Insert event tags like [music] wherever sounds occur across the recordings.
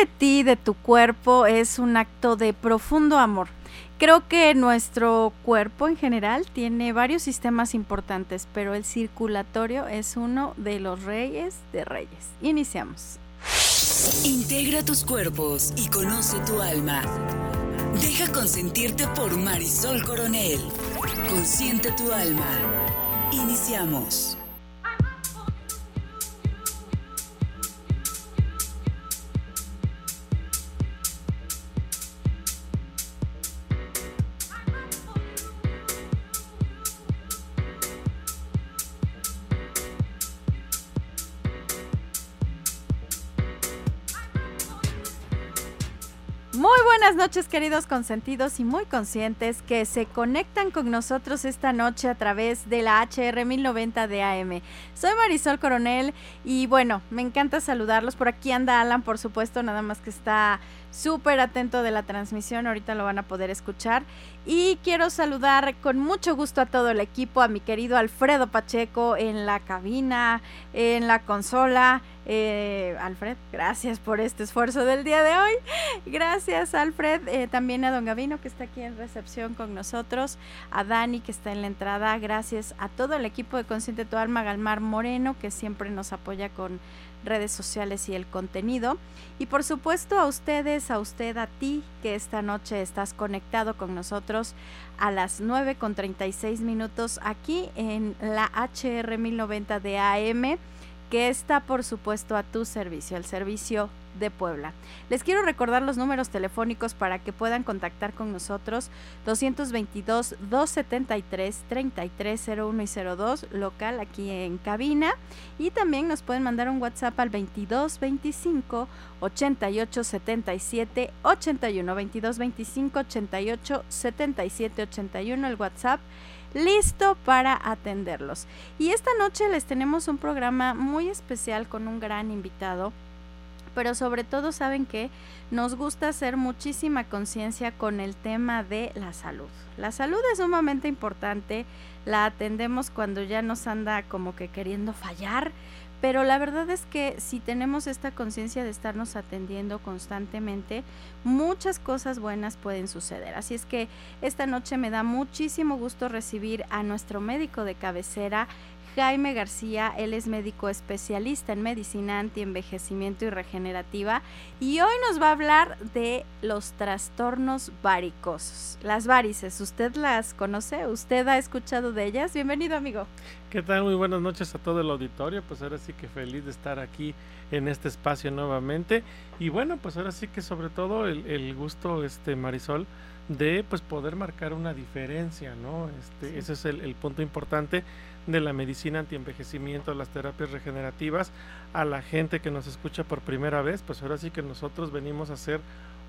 De ti, de tu cuerpo, es un acto de profundo amor. Creo que nuestro cuerpo en general tiene varios sistemas importantes, pero el circulatorio es uno de los reyes de reyes. Iniciamos. Integra tus cuerpos y conoce tu alma. Deja consentirte por Marisol Coronel. Consiente tu alma. Iniciamos. Buenas noches queridos consentidos y muy conscientes que se conectan con nosotros esta noche a través de la HR 1090 de AM. Soy Marisol Coronel y bueno, me encanta saludarlos. Por aquí anda Alan, por supuesto, nada más que está súper atento de la transmisión, ahorita lo van a poder escuchar. Y quiero saludar con mucho gusto a todo el equipo, a mi querido Alfredo Pacheco en la cabina, en la consola. Eh, Alfred, gracias por este esfuerzo del día de hoy. Gracias, Alfred. Eh, también a don Gavino, que está aquí en recepción con nosotros. A Dani, que está en la entrada. Gracias a todo el equipo de Consciente Tu Alma, Galmar Moreno, que siempre nos apoya con redes sociales y el contenido. Y por supuesto a ustedes, a usted, a ti, que esta noche estás conectado con nosotros a las 9 con 36 minutos aquí en la HR 1090 de AM, que está por supuesto a tu servicio, el servicio de Puebla. Les quiero recordar los números telefónicos para que puedan contactar con nosotros 222 273 3301 y 02 local aquí en cabina y también nos pueden mandar un WhatsApp al 22 25 88 77 81 22 25 88 77 81 el WhatsApp listo para atenderlos. Y esta noche les tenemos un programa muy especial con un gran invitado pero sobre todo saben que nos gusta hacer muchísima conciencia con el tema de la salud. La salud es sumamente importante, la atendemos cuando ya nos anda como que queriendo fallar, pero la verdad es que si tenemos esta conciencia de estarnos atendiendo constantemente, muchas cosas buenas pueden suceder. Así es que esta noche me da muchísimo gusto recibir a nuestro médico de cabecera, Jaime García, él es médico especialista en medicina antienvejecimiento y regenerativa y hoy nos va a hablar de los trastornos varicosos. Las varices, ¿usted las conoce? ¿Usted ha escuchado de ellas? Bienvenido amigo. ¿Qué tal? Muy buenas noches a todo el auditorio. Pues ahora sí que feliz de estar aquí en este espacio nuevamente. Y bueno, pues ahora sí que sobre todo el, gusto, este Marisol, de pues poder marcar una diferencia, ¿no? Este, Ese es el, el punto importante de la medicina antienvejecimiento, las terapias regenerativas, a la gente que nos escucha por primera vez, pues ahora sí que nosotros venimos a hacer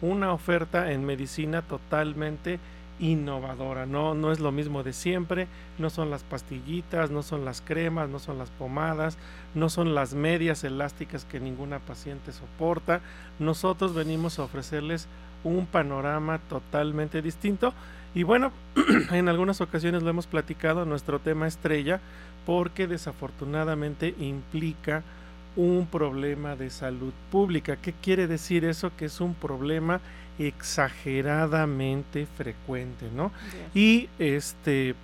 una oferta en medicina totalmente innovadora, no, no es lo mismo de siempre, no son las pastillitas, no son las cremas, no son las pomadas, no son las medias elásticas que ninguna paciente soporta, nosotros venimos a ofrecerles un panorama totalmente distinto y bueno, [clears throat] en algunas ocasiones lo hemos platicado, nuestro tema estrella, porque desafortunadamente implica un problema de salud pública. ¿Qué quiere decir eso? Que es un problema exageradamente frecuente, ¿no? Y este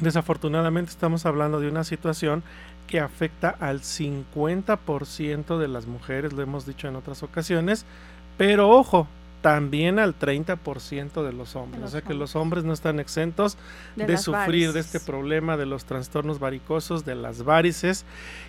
desafortunadamente estamos hablando de una situación que afecta al 50% de las mujeres, lo hemos dicho en otras ocasiones, pero ojo, también al 30% de los hombres. o sea que los hombres no están exentos de, sufrir de este problema de los trastornos varicosos, de las varices.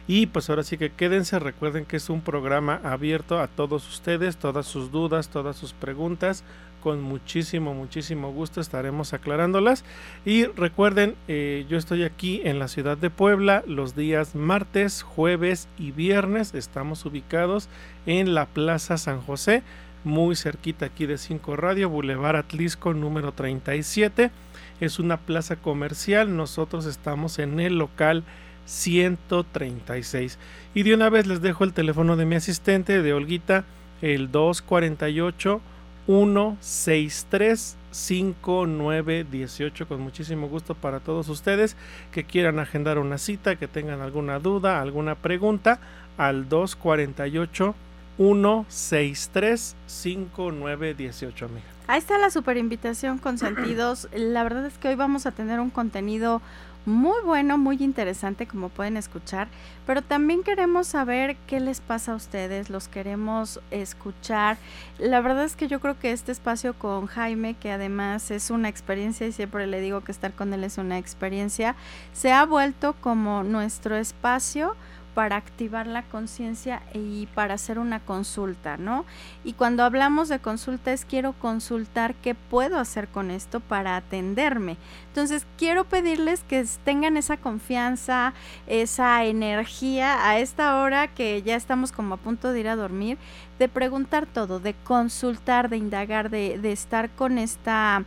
Y pues ahora sí que quédense, recuerden que es un programa abierto a todos ustedes, todas sus dudas, todas sus preguntas. Con muchísimo, muchísimo gusto estaremos aclarándolas. Y recuerden, eh, yo estoy aquí en la ciudad de Puebla los días martes, jueves y viernes. Estamos ubicados en la Plaza San José muy cerquita aquí de 5 Radio, Boulevard Atlisco número 37. Es una plaza comercial, nosotros estamos en el local 136. Y de una vez les dejo el teléfono de mi asistente, de Olguita, el 248 163 5918 con muchísimo gusto para todos ustedes que quieran agendar una cita, que tengan alguna duda, alguna pregunta al 248 163-5918, amiga. Ahí está la super invitación con sentidos. [clears throat] La verdad es que hoy vamos a tener un contenido muy bueno, muy interesante, como pueden escuchar, pero también queremos saber qué les pasa a ustedes, los queremos escuchar. La verdad es que yo creo que este espacio con Jaime, que además es una experiencia y siempre le digo que estar con él es una experiencia, se ha vuelto como nuestro espacio para activar la conciencia y para hacer una consulta, ¿no? Y cuando hablamos de consulta quiero consultar qué puedo hacer con esto para atenderme. Entonces quiero pedirles que tengan esa confianza, esa energía a esta hora que ya estamos como a punto de ir a dormir, de preguntar todo, de consultar, de indagar, de, de estar con esta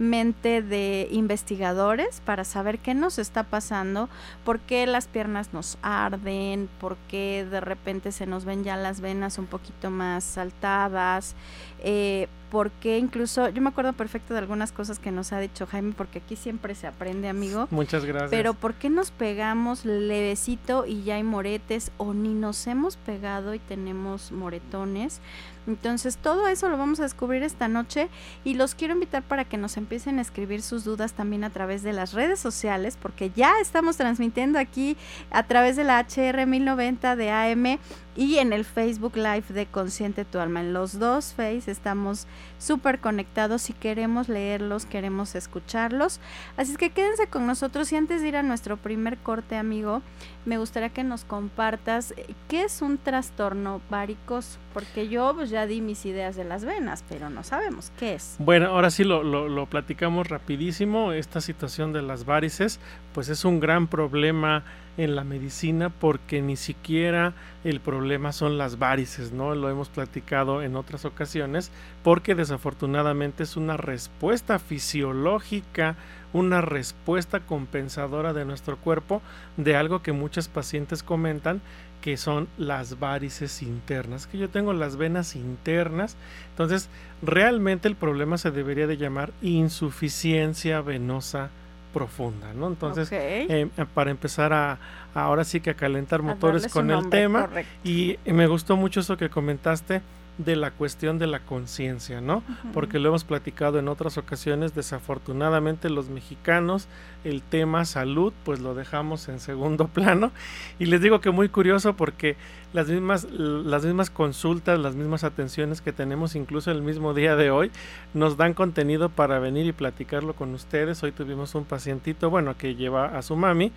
mente de investigadores para saber qué nos está pasando, por qué las piernas nos arden, por qué de repente se nos ven ya las venas un poquito más saltadas, eh, porque incluso yo me acuerdo perfecto de algunas cosas que nos ha dicho Jaime, porque aquí siempre se aprende, amigo. Muchas gracias. Pero ¿por qué nos pegamos levecito y ya hay moretes o ni nos hemos pegado y tenemos moretones? Entonces todo eso lo vamos a descubrir esta noche y los quiero invitar para que nos empiecen a escribir sus dudas también a través de las redes sociales, porque ya estamos transmitiendo aquí a través de la HR 1090 de AM y en el Facebook Live de Consciente Tu Alma. En los dos Face estamos súper conectados y queremos leerlos, queremos escucharlos. Así es que quédense con nosotros y antes de ir a nuestro primer corte, amigo, me gustaría que nos compartas eh, qué es un trastorno varicoso, porque yo pues ya di mis ideas de las venas, pero no sabemos qué es. Bueno, ahora sí lo, lo, platicamos rapidísimo. Esta situación de las varices, pues es un gran problema en la medicina porque ni siquiera el problema son las varices, ¿no? Lo hemos platicado en otras ocasiones porque desafortunadamente es una respuesta fisiológica, una respuesta compensadora de nuestro cuerpo de algo que muchos pacientes comentan que son las varices internas, que yo tengo las venas internas, entonces realmente el problema se debería de llamar insuficiencia venosa profunda, ¿no? Entonces, eh, para empezar a, ahora sí que a calentar motores con el tema, y me gustó mucho eso que comentaste de la cuestión de la conciencia, ¿no? Porque lo hemos platicado en otras ocasiones, desafortunadamente los mexicanos, el tema salud, pues lo dejamos en segundo [laughs] plano. Y les digo que muy curioso porque las mismas, las mismas consultas, las mismas atenciones que tenemos incluso el mismo día de hoy, nos dan contenido para venir y platicarlo con ustedes. Hoy tuvimos un pacientito, bueno, que lleva a su mami,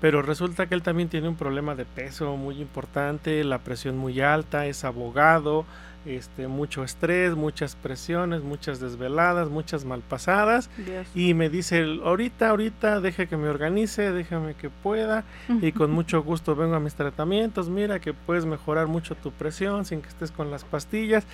pero resulta que él también tiene un problema de peso muy importante, la presión muy alta, es abogado, este, mucho estrés, muchas presiones, muchas desveladas, muchas malpasadas. Y me dice, ahorita, ahorita, deje que me organice, déjame que pueda. y con [laughs] mucho gusto vengo a mis tratamientos. Mira que puedes mejorar mucho tu presión sin que estés con las pastillas.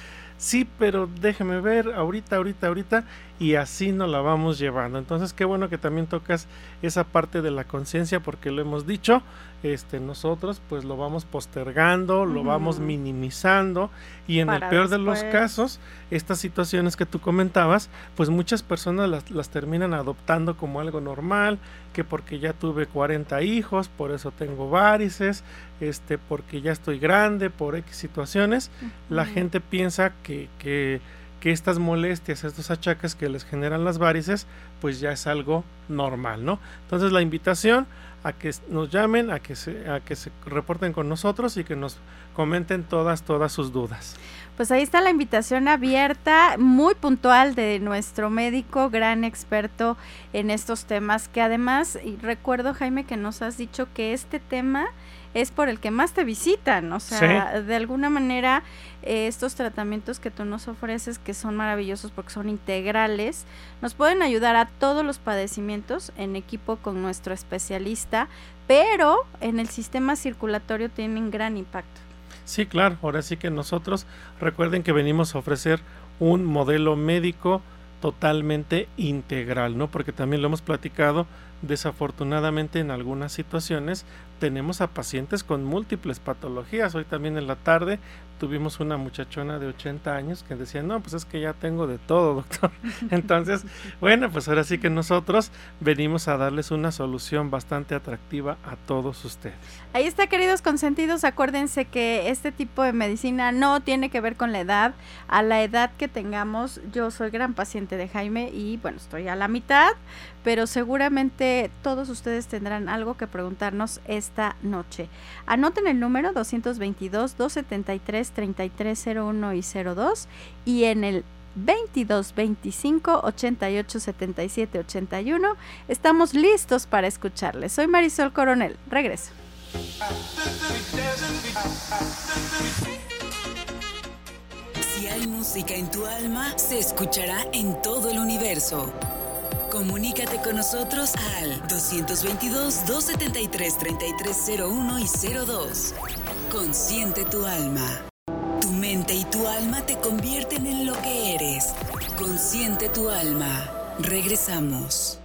Sí, pero déjeme ver, ahorita, ahorita, ahorita. Y así nos la vamos llevando. Entonces, qué bueno que también tocas esa parte de la conciencia porque lo hemos dicho este, nosotros pues lo vamos postergando, lo vamos minimizando y en el peor de los casos, estas situaciones que tú comentabas, pues muchas personas las, las, terminan adoptando como algo normal, que porque ya tuve 40 hijos, por eso tengo varices, este, porque ya estoy grande, por X situaciones, la gente piensa que, que que estas molestias, estos achaques que les generan las varices, pues ya es algo normal, ¿no? Entonces la invitación a que nos llamen, a que se, a que se reporten con nosotros y que nos comenten todas, todas sus dudas. Pues ahí está la invitación abierta, muy puntual de nuestro médico, gran experto en estos temas, que además, y recuerdo Jaime que nos has dicho que este tema es por el que más te visitan, o sea, de alguna manera eh, estos tratamientos que tú nos ofreces, que son maravillosos porque son integrales, nos pueden ayudar a todos los padecimientos en equipo con nuestro especialista, pero en el sistema circulatorio tienen gran impacto. Sí, claro, ahora sí que nosotros recuerden que venimos a ofrecer un modelo médico totalmente integral, ¿no? Porque también lo hemos platicado desafortunadamente en algunas situaciones tenemos a pacientes con múltiples patologías. Hoy también en la tarde tuvimos una muchachona de 80 años que decía, no, pues es que ya tengo de todo, [laughs] doctor. Entonces, bueno, pues ahora sí que nosotros venimos a darles una solución bastante atractiva a todos ustedes. Ahí está, queridos consentidos, acuérdense que este tipo de medicina no tiene que ver con la edad. A la edad que tengamos, yo soy gran paciente de Jaime y bueno, estoy a la mitad, pero seguramente todos ustedes tendrán algo que preguntarnos esta noche. Anoten el número 222 273 3301 y 02 y en el 22 25 88 77 81 estamos listos para escucharles. Soy Marisol Coronel. Regreso. Si hay música en tu alma, se escuchará en todo el universo. Comunícate con nosotros al 222-273-3301 y 02. Consciente tu alma. Te convierten en lo que eres. Consciente tu alma. Regresamos.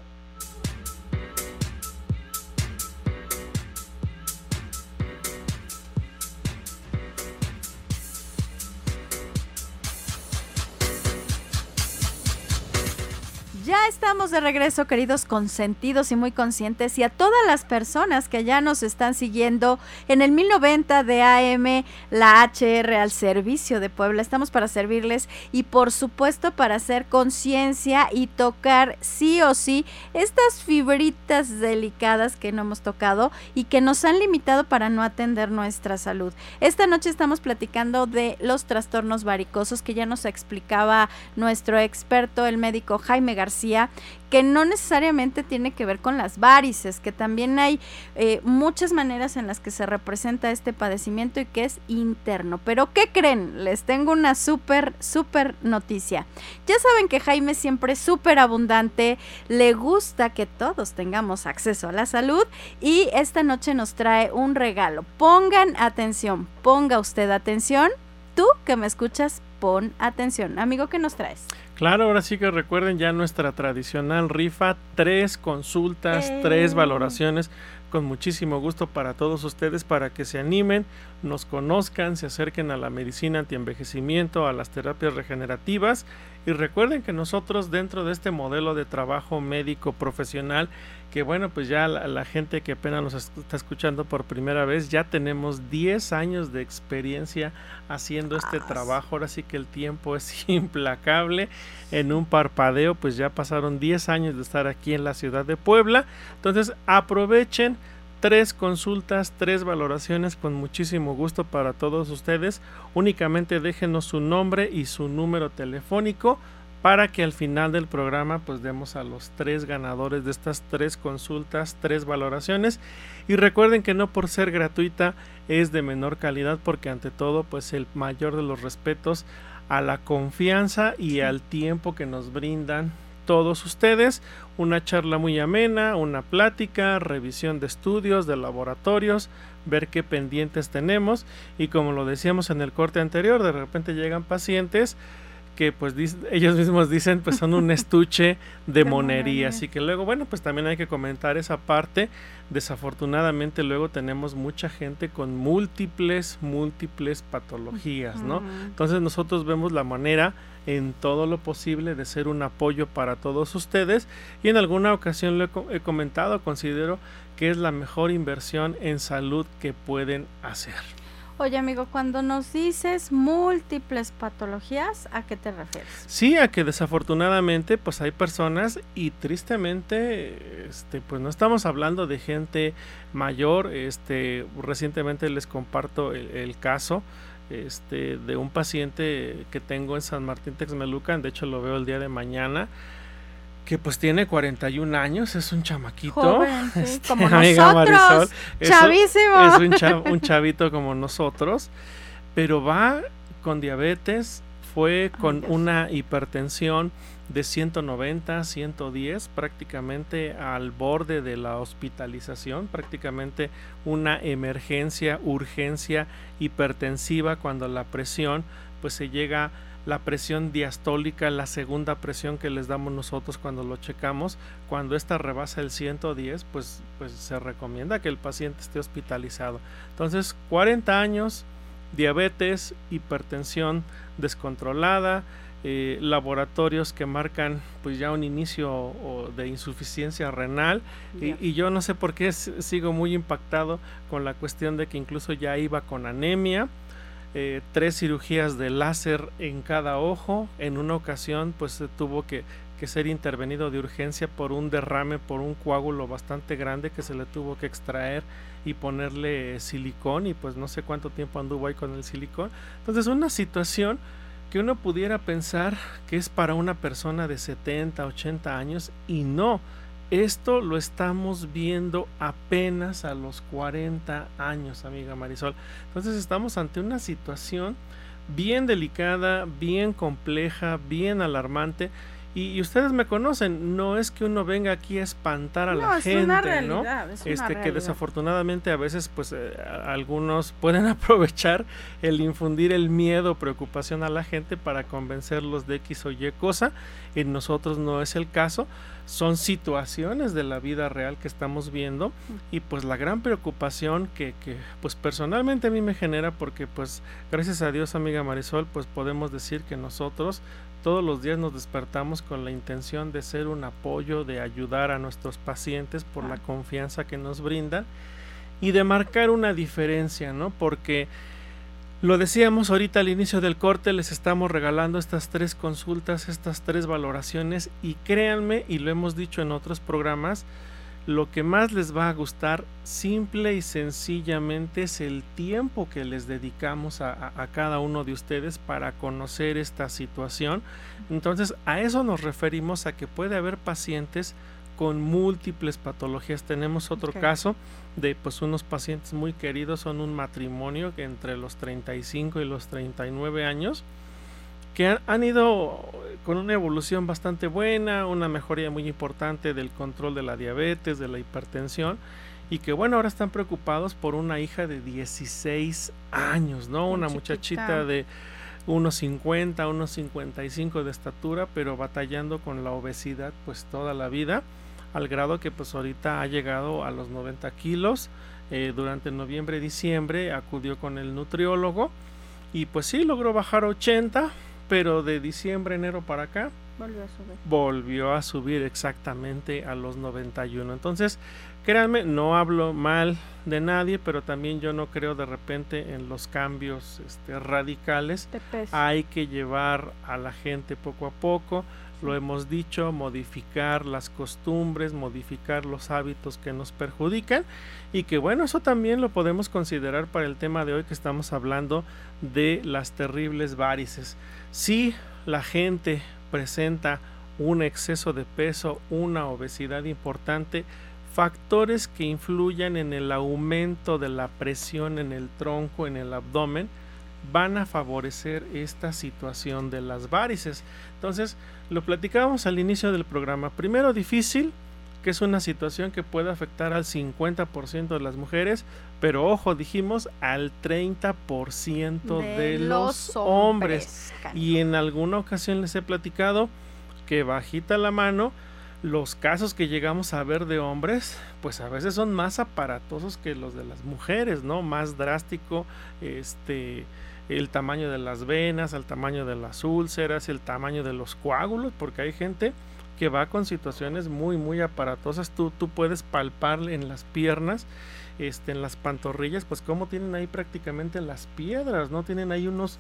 Estamos de regreso, queridos consentidos y muy conscientes, y a todas las personas que ya nos están siguiendo en el 1090 de AM, la HR al servicio de Puebla. Estamos para servirles y, por supuesto, para hacer conciencia y tocar sí o sí estas fibritas delicadas que no hemos tocado y que nos han limitado para no atender nuestra salud. Esta noche estamos platicando de los trastornos varicosos que ya nos explicaba nuestro experto, el médico Jaime García que no necesariamente tiene que ver con las varices, que también hay eh, muchas maneras en las que se representa este padecimiento y que es interno. Pero ¿qué creen? Les tengo una súper, súper noticia. Ya saben que Jaime siempre es súper abundante, le gusta que todos tengamos acceso a la salud y esta noche nos trae un regalo. Pongan atención, ponga usted atención. Tú que me escuchas, pon atención. Amigo, ¿qué nos traes? Claro, ahora sí que recuerden ya nuestra tradicional rifa, tres consultas, tres valoraciones, con muchísimo gusto para todos ustedes, para que se animen, nos conozcan, se acerquen a la medicina antienvejecimiento, a las terapias regenerativas y recuerden que nosotros dentro de este modelo de trabajo médico profesional, que bueno, pues ya la, gente que apenas nos está escuchando por primera vez, ya tenemos 10 años de experiencia haciendo este trabajo. Ahora sí que el tiempo es [laughs] implacable. En un parpadeo, pues ya pasaron 10 años de estar aquí en la ciudad de Puebla. Entonces aprovechen tres consultas, tres valoraciones con muchísimo gusto para todos ustedes. Únicamente déjenos su nombre y su número telefónico para que al final del programa pues demos a los tres ganadores de estas tres consultas, tres valoraciones y recuerden que no por ser gratuita es de menor calidad porque ante todo pues el mayor de los respetos a la confianza y al tiempo que nos brindan todos ustedes, una charla muy amena, una plática, revisión de estudios, de laboratorios, ver qué pendientes tenemos. Y como lo decíamos en el corte anterior, de repente llegan pacientes que pues ellos mismos dicen pues son un [laughs] estuche de, monería. Así que luego, bueno, pues también hay que comentar esa parte. Desafortunadamente luego tenemos mucha gente con múltiples, múltiples patologías, ¿no? Entonces nosotros vemos la manera en todo lo posible de ser un apoyo para todos ustedes y en alguna ocasión lo he, he comentado, considero que es la mejor inversión en salud que pueden hacer. Oye amigo, cuando nos dices múltiples patologías, ¿a qué te refieres? Sí, a que desafortunadamente pues hay personas y tristemente este pues no estamos hablando de gente mayor, este recientemente les comparto el, caso este de un paciente que tengo en San Martín Texmelucan, de hecho lo veo el día de mañana que pues tiene 41 años, es un chamaquito. [laughs] Este, como nosotros, chavísimo. Es, [laughs] un, chavito como nosotros, pero va con diabetes, fue con una hipertensión de 190, 110, prácticamente al borde de la hospitalización, prácticamente una emergencia, urgencia hipertensiva cuando la presión pues se llega la presión diastólica, la segunda presión que les damos nosotros cuando lo checamos, cuando esta rebasa el 110, pues, pues se recomienda que el paciente esté hospitalizado. Entonces, 40 años, diabetes, hipertensión descontrolada, eh, laboratorios que marcan pues ya un inicio de insuficiencia renal. Y, yo no sé por qué sigo muy impactado con la cuestión de que incluso ya iba con anemia eh, tres cirugías de láser en cada ojo en una ocasión pues tuvo que, que ser intervenido de urgencia por un derrame por un coágulo bastante grande que se le tuvo que extraer y ponerle silicón y pues no sé cuánto tiempo anduvo ahí con el silicón entonces una situación que uno pudiera pensar que es para una persona de 70, 80 años y no. Esto lo estamos viendo apenas a los 40 años, amiga Marisol. Entonces estamos ante una situación bien delicada, bien compleja, bien alarmante y, ustedes me conocen, no es que uno venga aquí a espantar a la gente, ¿no? este que desafortunadamente a veces pues eh, algunos [laughs] pueden aprovechar el infundir el miedo, preocupación a la gente para convencerlos de X o Y cosa. En nosotros no es el caso, son situaciones de la vida real que estamos viendo y pues la gran preocupación que, que pues personalmente a mí me genera porque pues gracias a Dios amiga Marisol pues podemos decir que nosotros todos los días nos despertamos con la intención de ser un apoyo, de ayudar a nuestros pacientes por la confianza que nos brindan y de marcar una diferencia, ¿no? Porque lo decíamos ahorita al inicio del corte, les estamos regalando estas tres consultas, estas tres valoraciones y créanme, y lo hemos dicho en otros programas, lo que más les va a gustar simple y sencillamente es el tiempo que les dedicamos a, cada uno de ustedes para conocer esta situación. Entonces a eso nos referimos a que puede haber pacientes con múltiples patologías. Tenemos otro caso de pues unos pacientes muy queridos, son un matrimonio que entre los 35 y los 39 años que han, ido con una evolución bastante buena, una mejoría muy importante del control de la diabetes, de la hipertensión, y que bueno, ahora están preocupados por una hija de 16 años, ¿no? Una muchachita de unos 50, unos 55 de estatura, pero batallando con la obesidad pues toda la vida, al grado que pues ahorita ha llegado a los 90 kilos. Eh, durante noviembre y diciembre acudió con el nutriólogo y pues sí logró bajar 80 pero de diciembre, enero para acá, volvió a subir. Volvió a subir exactamente a los 91. Entonces, créanme, no hablo mal de nadie, pero también yo no creo de repente en los cambios este, radicales. Hay que llevar a la gente poco a poco lo hemos dicho, modificar las costumbres, modificar los hábitos que nos perjudican y que bueno, eso también lo podemos considerar para el tema de hoy que estamos hablando de las terribles varices. Si la gente presenta un exceso de peso, una obesidad importante, factores que influyan en el aumento de la presión en el tronco, en el abdomen, van a favorecer esta situación de las varices. Entonces, lo platicábamos al inicio del programa. Primero, difícil, que es una situación que puede afectar al 50% de las mujeres, pero ojo, dijimos al 30% de, los, hombres. Y en alguna ocasión les he platicado que bajita la mano, los casos que llegamos a ver de hombres, pues a veces son más aparatosos que los de las mujeres, ¿no? Más drástico, este, el tamaño de las venas, el tamaño de las úlceras, el tamaño de los coágulos, porque hay gente que va con situaciones muy muy aparatosas. Tú, tú puedes palpar en las piernas, este, en las pantorrillas, pues como tienen ahí prácticamente las piedras, ¿no? Tienen ahí unos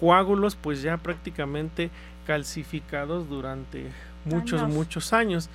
coágulos pues ya prácticamente calcificados durante muchos, muchos años.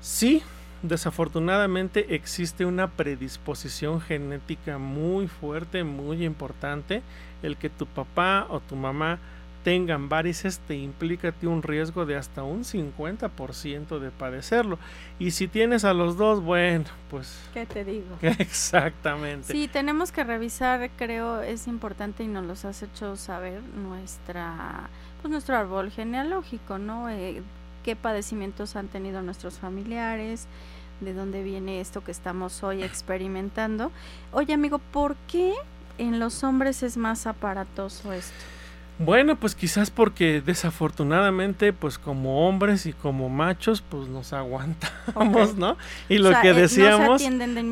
Sí, desafortunadamente existe una predisposición genética muy fuerte, muy importante el que tu papá o tu mamá tengan varices te implica un riesgo de hasta un 50% de padecerlo. Y si tienes a los dos, bueno, pues... [laughs] ¿Qué te digo? [laughs] Exactamente. Sí, tenemos que revisar, creo, es importante y nos los has hecho saber nuestra, pues nuestro árbol genealógico, ¿no? Eh, qué padecimientos han tenido nuestros familiares, de dónde viene esto que estamos hoy [laughs] experimentando. Oye, amigo, ¿por qué en los hombres es más aparatoso esto? Bueno, pues quizás porque desafortunadamente, pues como hombres y como machos, pues nos aguantamos, ¿no? Y lo que decíamos,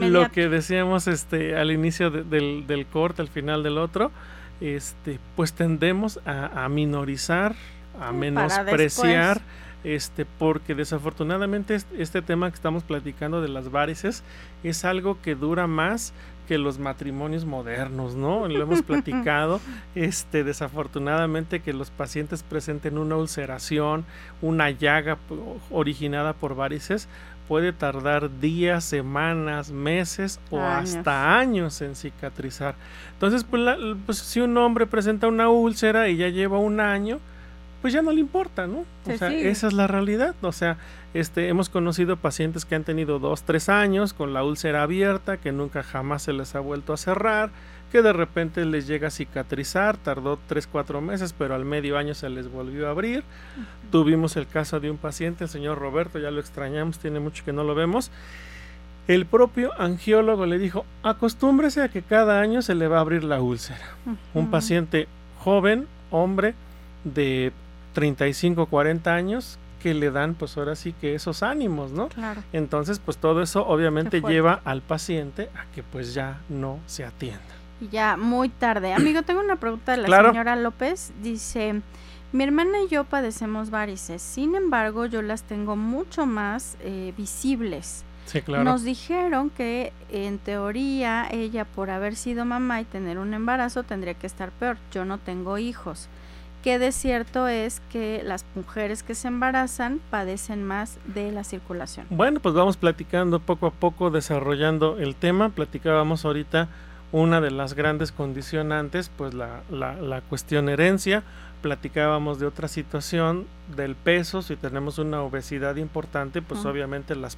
lo que decíamos este al inicio del, del corte, al final del otro, este, pues tendemos a, minorizar, a menospreciar este, porque desafortunadamente este tema que estamos platicando de las varices es algo que dura más que los matrimonios modernos, ¿no? Lo hemos [laughs] platicado, este, desafortunadamente que los pacientes presenten una ulceración, una llaga originada por varices, puede tardar días, semanas, meses o hasta años en cicatrizar. Entonces, pues, pues, si un hombre presenta una úlcera y ya lleva un año, pues ya no le importa, ¿no? O sea, esa es la realidad. O sea, este, hemos conocido pacientes que han tenido dos, tres años con la úlcera abierta, que nunca jamás se les ha vuelto a cerrar, que de repente les llega a cicatrizar, tardó tres, cuatro meses, pero al medio año se les volvió a abrir. Tuvimos el caso de un paciente, el señor Roberto, ya lo extrañamos, tiene mucho que no lo vemos. El propio angiólogo le dijo, acostúmbrese a que cada año se le va a abrir la úlcera. Un paciente joven, hombre, de 35, 40 años que le dan pues ahora sí que esos ánimos, ¿no? Claro. Entonces pues todo eso obviamente lleva al paciente a que pues ya no se atienda. Ya muy tarde. Amigo, tengo una pregunta de la señora López. Dice, mi hermana y yo padecemos varices, sin embargo yo las tengo mucho más eh, visibles. Sí, claro. Nos dijeron que en teoría ella por haber sido mamá y tener un embarazo tendría que estar peor. Yo no tengo hijos que de cierto es que las mujeres que se embarazan padecen más de la circulación. Bueno, pues vamos platicando poco a poco, desarrollando el tema. Platicábamos ahorita una de las grandes condicionantes, pues la, la, cuestión herencia. Platicábamos de otra situación del peso, si tenemos una obesidad importante, pues obviamente las,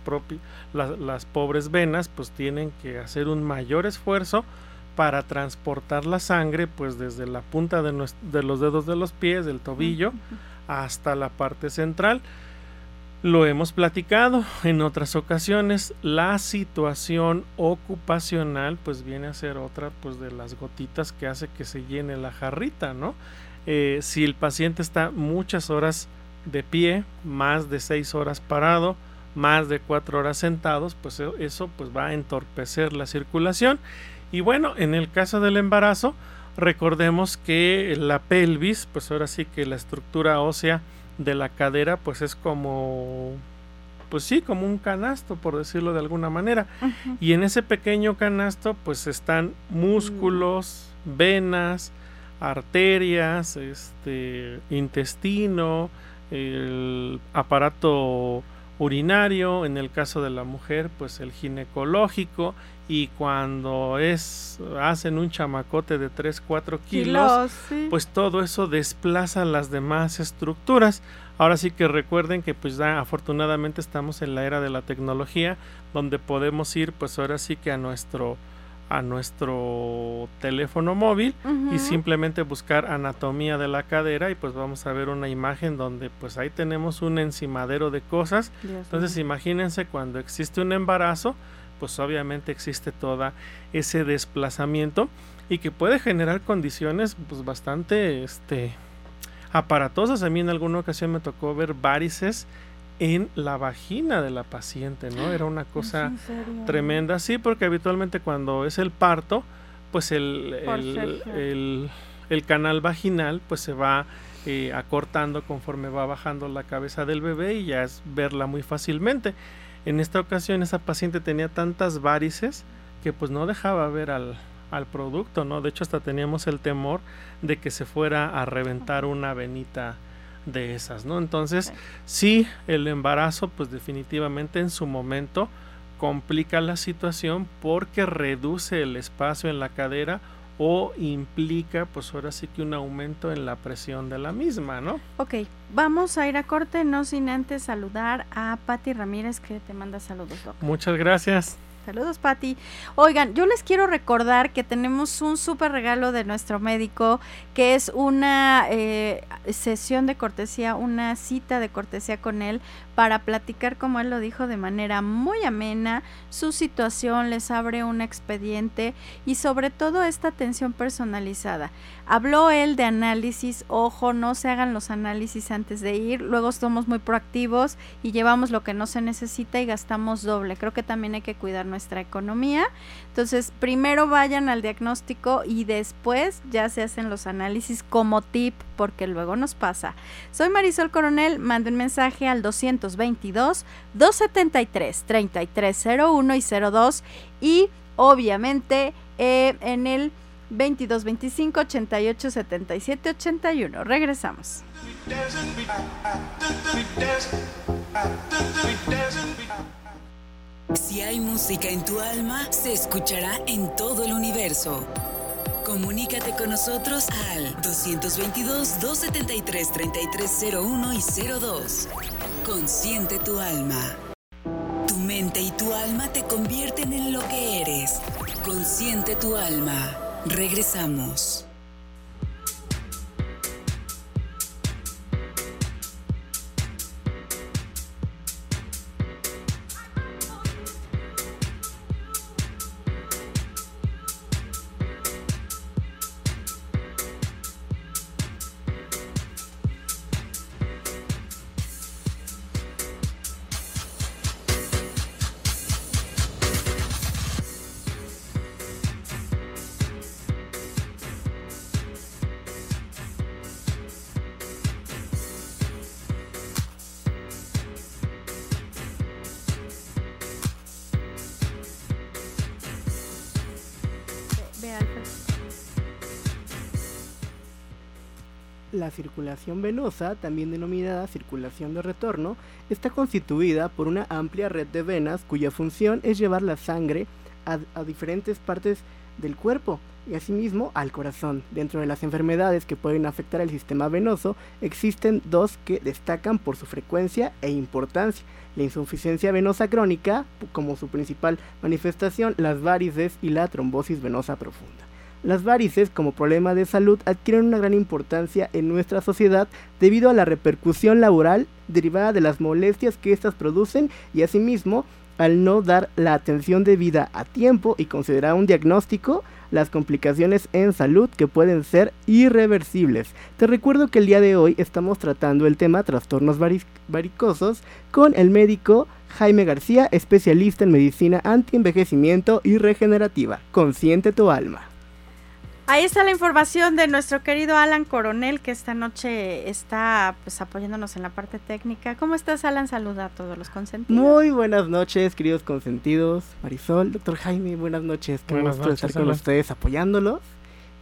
las, las pobres venas pues tienen que hacer un mayor esfuerzo para transportar la sangre pues desde la punta de, los dedos de los pies, del tobillo, hasta la parte central. Lo hemos platicado en otras ocasiones. La situación ocupacional pues viene a ser otra pues de las gotitas que hace que se llene la jarrita, ¿no? Eh, si el paciente está muchas horas de pie, más de seis horas parado, más de cuatro horas sentados, pues eso pues va a entorpecer la circulación y bueno, en el caso del embarazo, recordemos que la pelvis, pues ahora sí que la estructura ósea de la cadera, pues es como, pues sí, como un canasto, por decirlo de alguna manera. Y en ese pequeño canasto, pues están músculos, venas, arterias, este, intestino, el aparato urinario, en el caso de la mujer, pues el ginecológico, y cuando es hacen un chamacote de 3, 4 kilos, pues todo eso desplaza las demás estructuras. Ahora sí que recuerden que pues ya afortunadamente estamos en la era de la tecnología donde podemos ir pues ahora sí que a nuestro a nuestro teléfono móvil y simplemente buscar anatomía de la cadera y pues vamos a ver una imagen donde pues ahí tenemos un encimadero de cosas. Entonces imagínense cuando existe un embarazo, pues obviamente existe todo ese desplazamiento y que puede generar condiciones pues bastante este aparatosas. A mí en alguna ocasión me tocó ver varices en la vagina de la paciente, ¿no? Era una cosa tremenda, sí, porque habitualmente cuando es el parto, pues el, el, canal vaginal pues se va eh, acortando conforme va bajando la cabeza del bebé y ya es verla muy fácilmente. En esta ocasión esa paciente tenía tantas varices que pues no dejaba ver al, producto, ¿no? De hecho hasta teníamos el temor de que se fuera a reventar una venita de esas, ¿no? Entonces, sí, el embarazo pues definitivamente en su momento complica la situación porque reduce el espacio en la cadera o implica pues ahora sí que un aumento en la presión de la misma, ¿no? Ok, vamos a ir a corte, no sin antes saludar a Patti Ramírez que te manda saludos, Muchas gracias. Saludos, Patti. Oigan, yo les quiero recordar que tenemos un súper regalo de nuestro médico, que es una eh, sesión de cortesía, una cita de cortesía con él para platicar, como él lo dijo, de manera muy amena, su situación, les abre un expediente y sobre todo esta atención personalizada. Habló él de análisis, ojo, no se hagan los análisis antes de ir, luego somos muy proactivos y llevamos lo que no se necesita y gastamos doble. Creo que también hay que cuidar nuestra economía. Entonces, primero vayan al diagnóstico y después ya se hacen los análisis como tip porque luego nos pasa. Soy Marisol Coronel, mando un mensaje al 222 273 3301 y 02 y obviamente eh, en el 22 25 88 77 81. Regresamos. Si hay música en tu alma, se escuchará en todo el universo. Comunícate con nosotros al 222-273-3301 y 02. Consciente tu alma. Tu mente y tu alma te convierten en lo que eres. Consciente tu alma. Regresamos. La circulación venosa, también denominada circulación de retorno, está constituida por una amplia red de venas cuya función es llevar la sangre a, diferentes partes del cuerpo y asimismo al corazón. Dentro de las enfermedades que pueden afectar el sistema venoso existen dos que destacan por su frecuencia e importancia. La insuficiencia venosa crónica, como su principal manifestación, las varices y la trombosis venosa profunda. Las varices como problema de salud adquieren una gran importancia en nuestra sociedad debido a la repercusión laboral derivada de las molestias que éstas producen y asimismo al no dar la atención debida a tiempo y considerar un diagnóstico las complicaciones en salud que pueden ser irreversibles. Te recuerdo que el día de hoy estamos tratando el tema trastornos varicosos con el médico Jaime García, especialista en medicina anti-envejecimiento y regenerativa. Consciente tu alma. Ahí está la información de nuestro querido Alan Coronel, que esta noche está pues apoyándonos en la parte técnica. ¿Cómo estás, Alan? Saluda a todos los consentidos. Muy buenas noches, queridos consentidos. Marisol, doctor Jaime, buenas noches. Qué gusto estar con ustedes apoyándolos.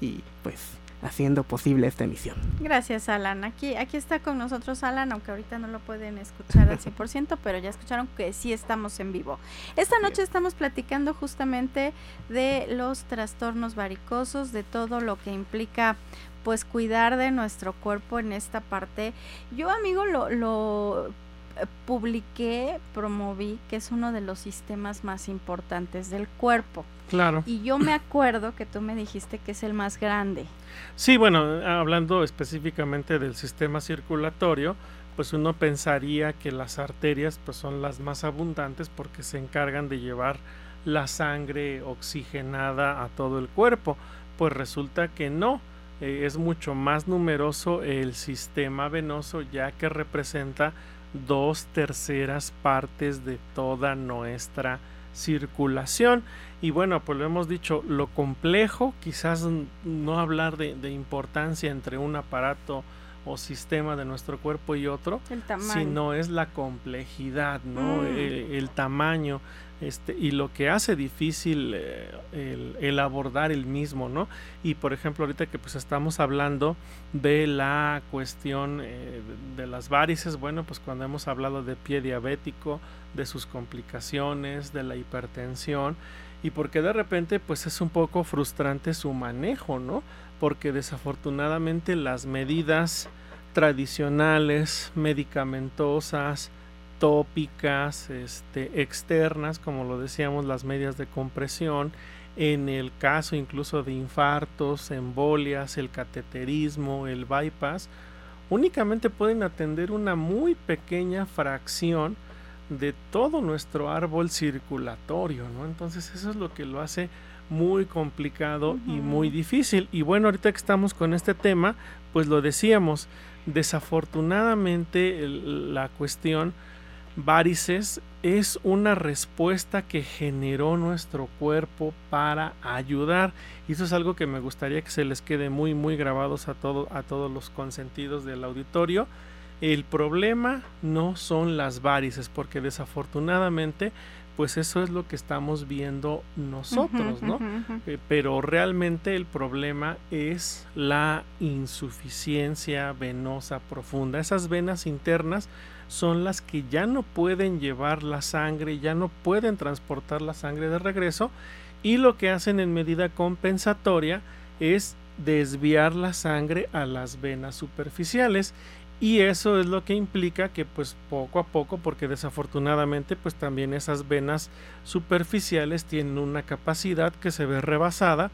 Y pues haciendo posible esta emisión. Gracias, Alan. Aquí, aquí está con nosotros Alan, aunque ahorita no lo pueden escuchar al 100%, [laughs] pero ya escucharon que sí estamos en vivo. Esta noche estamos platicando justamente de los trastornos varicosos, de todo lo que implica pues cuidar de nuestro cuerpo en esta parte. Yo, amigo, lo, lo eh, publiqué, promoví, que es uno de los sistemas más importantes del cuerpo. Claro. Y yo me acuerdo que tú me dijiste que es el más grande. Sí, bueno, hablando específicamente del sistema circulatorio, pues uno pensaría que las arterias pues son las más abundantes porque se encargan de llevar la sangre oxigenada a todo el cuerpo. Pues resulta que no, eh, es mucho más numeroso el sistema venoso ya que representa dos terceras partes de toda nuestra circulación. Y bueno, pues lo hemos dicho, lo complejo, quizás no hablar de, importancia entre un aparato o sistema de nuestro cuerpo y otro, sino es la complejidad, ¿no? Mm. el, tamaño este, y lo que hace difícil eh, el, abordar el mismo, ¿no? Y por ejemplo, ahorita que pues estamos hablando de la cuestión eh, de las varices, bueno, pues cuando hemos hablado de pie diabético, de sus complicaciones, de la hipertensión, y porque de repente pues es un poco frustrante su manejo, ¿no? Porque desafortunadamente las medidas tradicionales, medicamentosas, tópicas, este, externas, como lo decíamos, las medias de compresión, en el caso incluso de infartos, embolias, el cateterismo, el bypass, únicamente pueden atender una muy pequeña fracción de todo nuestro árbol circulatorio, ¿no? Entonces eso es lo que lo hace muy complicado y muy difícil. Y bueno, ahorita que estamos con este tema, pues lo decíamos, desafortunadamente la cuestión varices es una respuesta que generó nuestro cuerpo para ayudar. Y eso es algo que me gustaría que se les quede muy muy grabados a todo, a todos los consentidos del auditorio. El problema no son las varices, porque desafortunadamente pues eso es lo que estamos viendo nosotros, ¿no? Eh, pero realmente el problema es la insuficiencia venosa profunda. Esas venas internas son las que ya no pueden llevar la sangre, ya no pueden transportar la sangre de regreso y lo que hacen en medida compensatoria es desviar la sangre a las venas superficiales y eso es lo que implica que pues poco a poco porque desafortunadamente pues también esas venas superficiales tienen una capacidad que se ve rebasada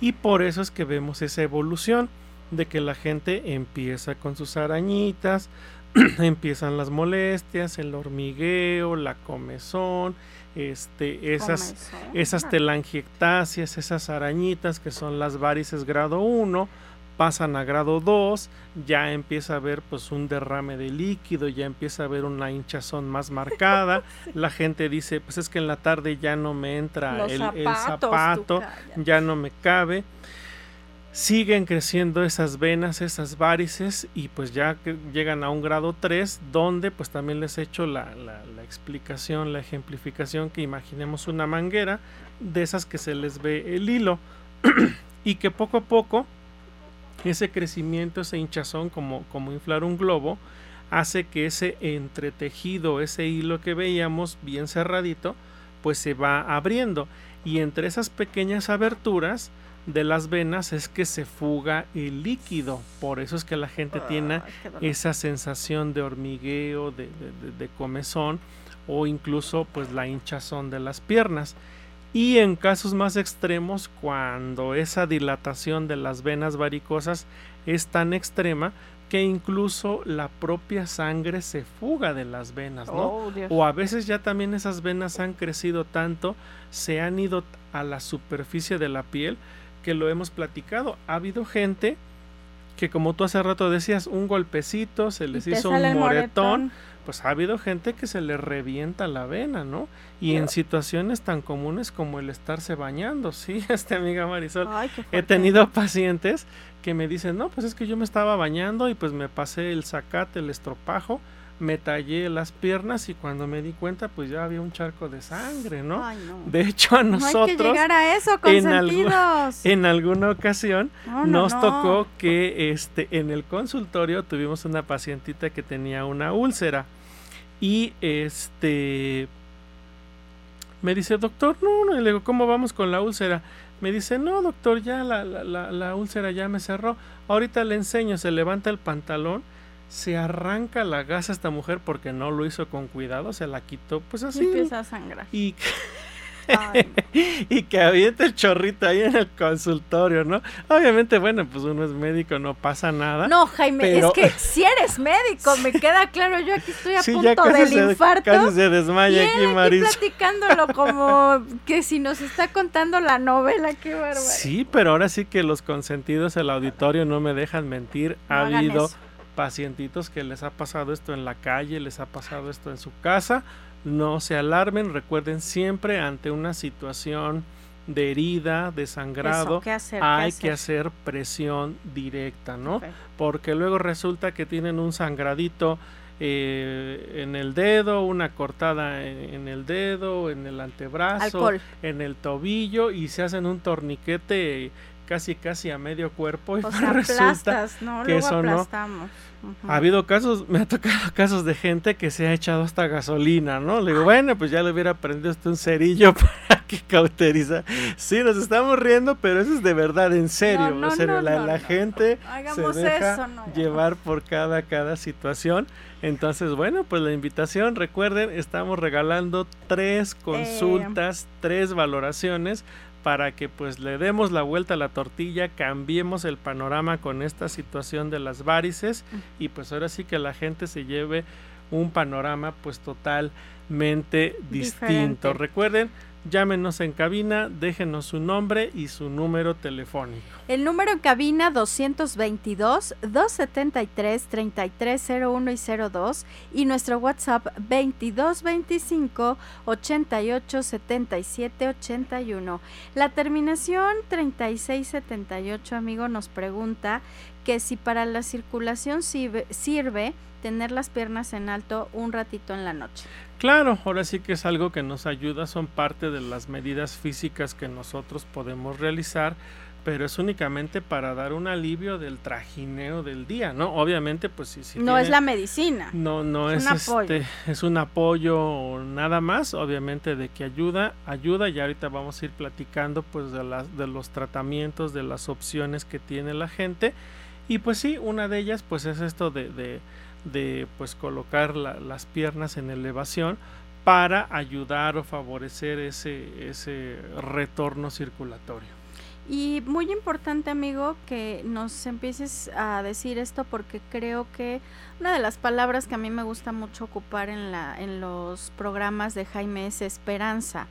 y por eso es que vemos esa evolución de que la gente empieza con sus arañitas, [clears throat] empiezan las molestias, el hormigueo, la comezón, este, esas, esas telangiectasias, esas arañitas que son las varices grado 1, pasan a grado 2, ya empieza a haber pues un derrame de líquido, ya empieza a haber una hinchazón más marcada, [laughs] la gente dice pues es que en la tarde ya no me entra el, zapato, ya. no me cabe, siguen creciendo esas venas, esas varices y pues ya llegan a un grado 3 donde pues también les he hecho la, la, la explicación, la ejemplificación que imaginemos una manguera de esas que se les ve el hilo. [clears throat] Y que poco a poco ese crecimiento, ese hinchazón, como, como inflar un globo, hace que ese entretejido, ese hilo que veíamos bien cerradito, pues se va abriendo. Y entre esas pequeñas aberturas de las venas es que se fuga el líquido. Por eso es que la gente tiene esa sensación de hormigueo, de, de, de comezón o incluso pues la hinchazón de las piernas. Y en casos más extremos, cuando esa dilatación de las venas varicosas es tan extrema que incluso la propia sangre se fuga de las venas, ¿no? Oh, o a veces ya también esas venas han crecido tanto, se han ido a la superficie de la piel, que lo hemos platicado. Ha habido gente que como tú hace rato decías, un golpecito, se les hizo un moretón, pues ha habido gente que se le revienta la vena, ¿no? Y en situaciones tan comunes como el estarse bañando, sí, [laughs] este amiga Marisol, he tenido pacientes que me dicen, no, pues es que yo me estaba bañando y pues me pasé el zacate, el estropajo, me tallé las piernas y cuando me di cuenta pues ya había un charco de sangre, ¿no? De hecho a nosotros... hay que llegar a eso, en, [laughs] en alguna ocasión nos tocó que este, en el consultorio tuvimos una pacientita que tenía una úlcera y este me dice, doctor, no, no, y le digo, ¿cómo vamos con la úlcera? Me dice, no, doctor, ya la, la, la, la úlcera ya me cerró. Ahorita le enseño, se levanta el pantalón se arranca la gasa esta mujer porque no lo hizo con cuidado, se la quitó, pues así. Y empieza a sangrar. Y, [laughs] y que avienta el chorrito ahí en el consultorio, ¿no? Obviamente, bueno, pues uno es médico, no pasa nada. No, Jaime, es que si eres médico, me [laughs] queda claro, yo aquí estoy a punto del infarto. Casi se desmaya y aquí, Maris. platicándolo [laughs] como que si nos está contando la novela, qué bárbaro. Sí, pero ahora sí que los consentidos, el auditorio no me dejan mentir. ha habido pacientitos que les ha pasado esto en la calle, les ha pasado esto en su casa, no se alarmen, recuerden siempre ante una situación de herida, de sangrado, hay que hacer presión directa, ¿no? Porque luego resulta que tienen un sangradito eh, en el dedo, una cortada en, el dedo, en el antebrazo, en el tobillo y se hacen un torniquete casi casi a medio cuerpo y o [laughs] sea, resulta ¿no? que eso no. Ha habido casos, me ha tocado [laughs] casos de gente que se ha echado hasta gasolina, ¿no? Le digo, bueno, pues ya le hubiera prendido hasta un cerillo [laughs] para que cauteriza. Sí, nos estamos riendo, pero eso es de verdad, en serio. No, no, la, gente se deja llevar por cada, cada situación. Entonces, bueno, pues la invitación, recuerden, estamos regalando tres consultas, tres valoraciones para que pues le demos la vuelta a la tortilla, cambiemos el panorama con esta situación de las varices y pues ahora sí que la gente se lleve un panorama pues totalmente distinto. Recuerden, Llámenos en cabina, déjenos su nombre y su número telefónico. El número en cabina 222-273-3301 y 02 y nuestro WhatsApp 2225 88 77 81. La terminación 3678, amigo, nos pregunta que si para la circulación sirve, sirve tener las piernas en alto un ratito en la noche. Claro, ahora sí que es algo que nos ayuda, son parte de las medidas físicas que nosotros podemos realizar, pero es únicamente para dar un alivio del trajineo del día, ¿no? Obviamente, pues sí, sí. No es la medicina. No, no es, un apoyo. Este, es un apoyo nada más, obviamente de que ayuda, ayuda y ahorita vamos a ir platicando pues de, las, de los tratamientos, de las opciones que tiene la gente y pues sí, una de ellas pues es esto de de pues colocar las piernas en elevación para ayudar o favorecer ese, ese retorno circulatorio. Y muy importante, amigo, que nos empieces a decir esto porque creo que una de las palabras que a mí me gusta mucho ocupar en, la, en los programas de Jaime es esperanza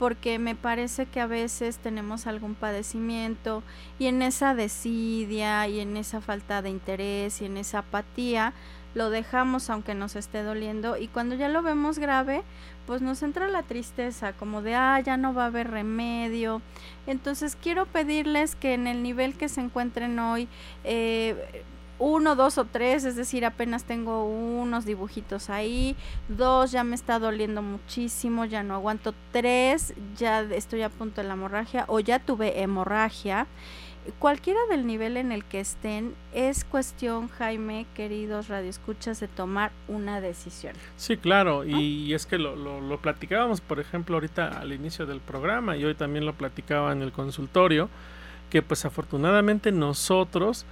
porque me parece que a veces tenemos algún padecimiento y en esa desidia y en esa falta de interés y en esa apatía lo dejamos aunque nos esté doliendo y cuando ya lo vemos grave, pues nos entra la tristeza, como de, ah, ya no va a haber remedio. Entonces quiero pedirles que en el nivel que se encuentren hoy, eh, uno, dos o tres, es decir, apenas tengo unos dibujitos ahí, dos, ya me está doliendo muchísimo, ya no aguanto, tres, ya estoy a punto de la hemorragia o ya tuve hemorragia cualquiera del nivel en el que estén, es cuestión, Jaime, queridos radioescuchas, de tomar una decisión. Sí, claro, y, es que lo, lo, platicábamos, por ejemplo, ahorita al inicio del programa, y hoy también lo platicaba en el consultorio, que pues afortunadamente nosotros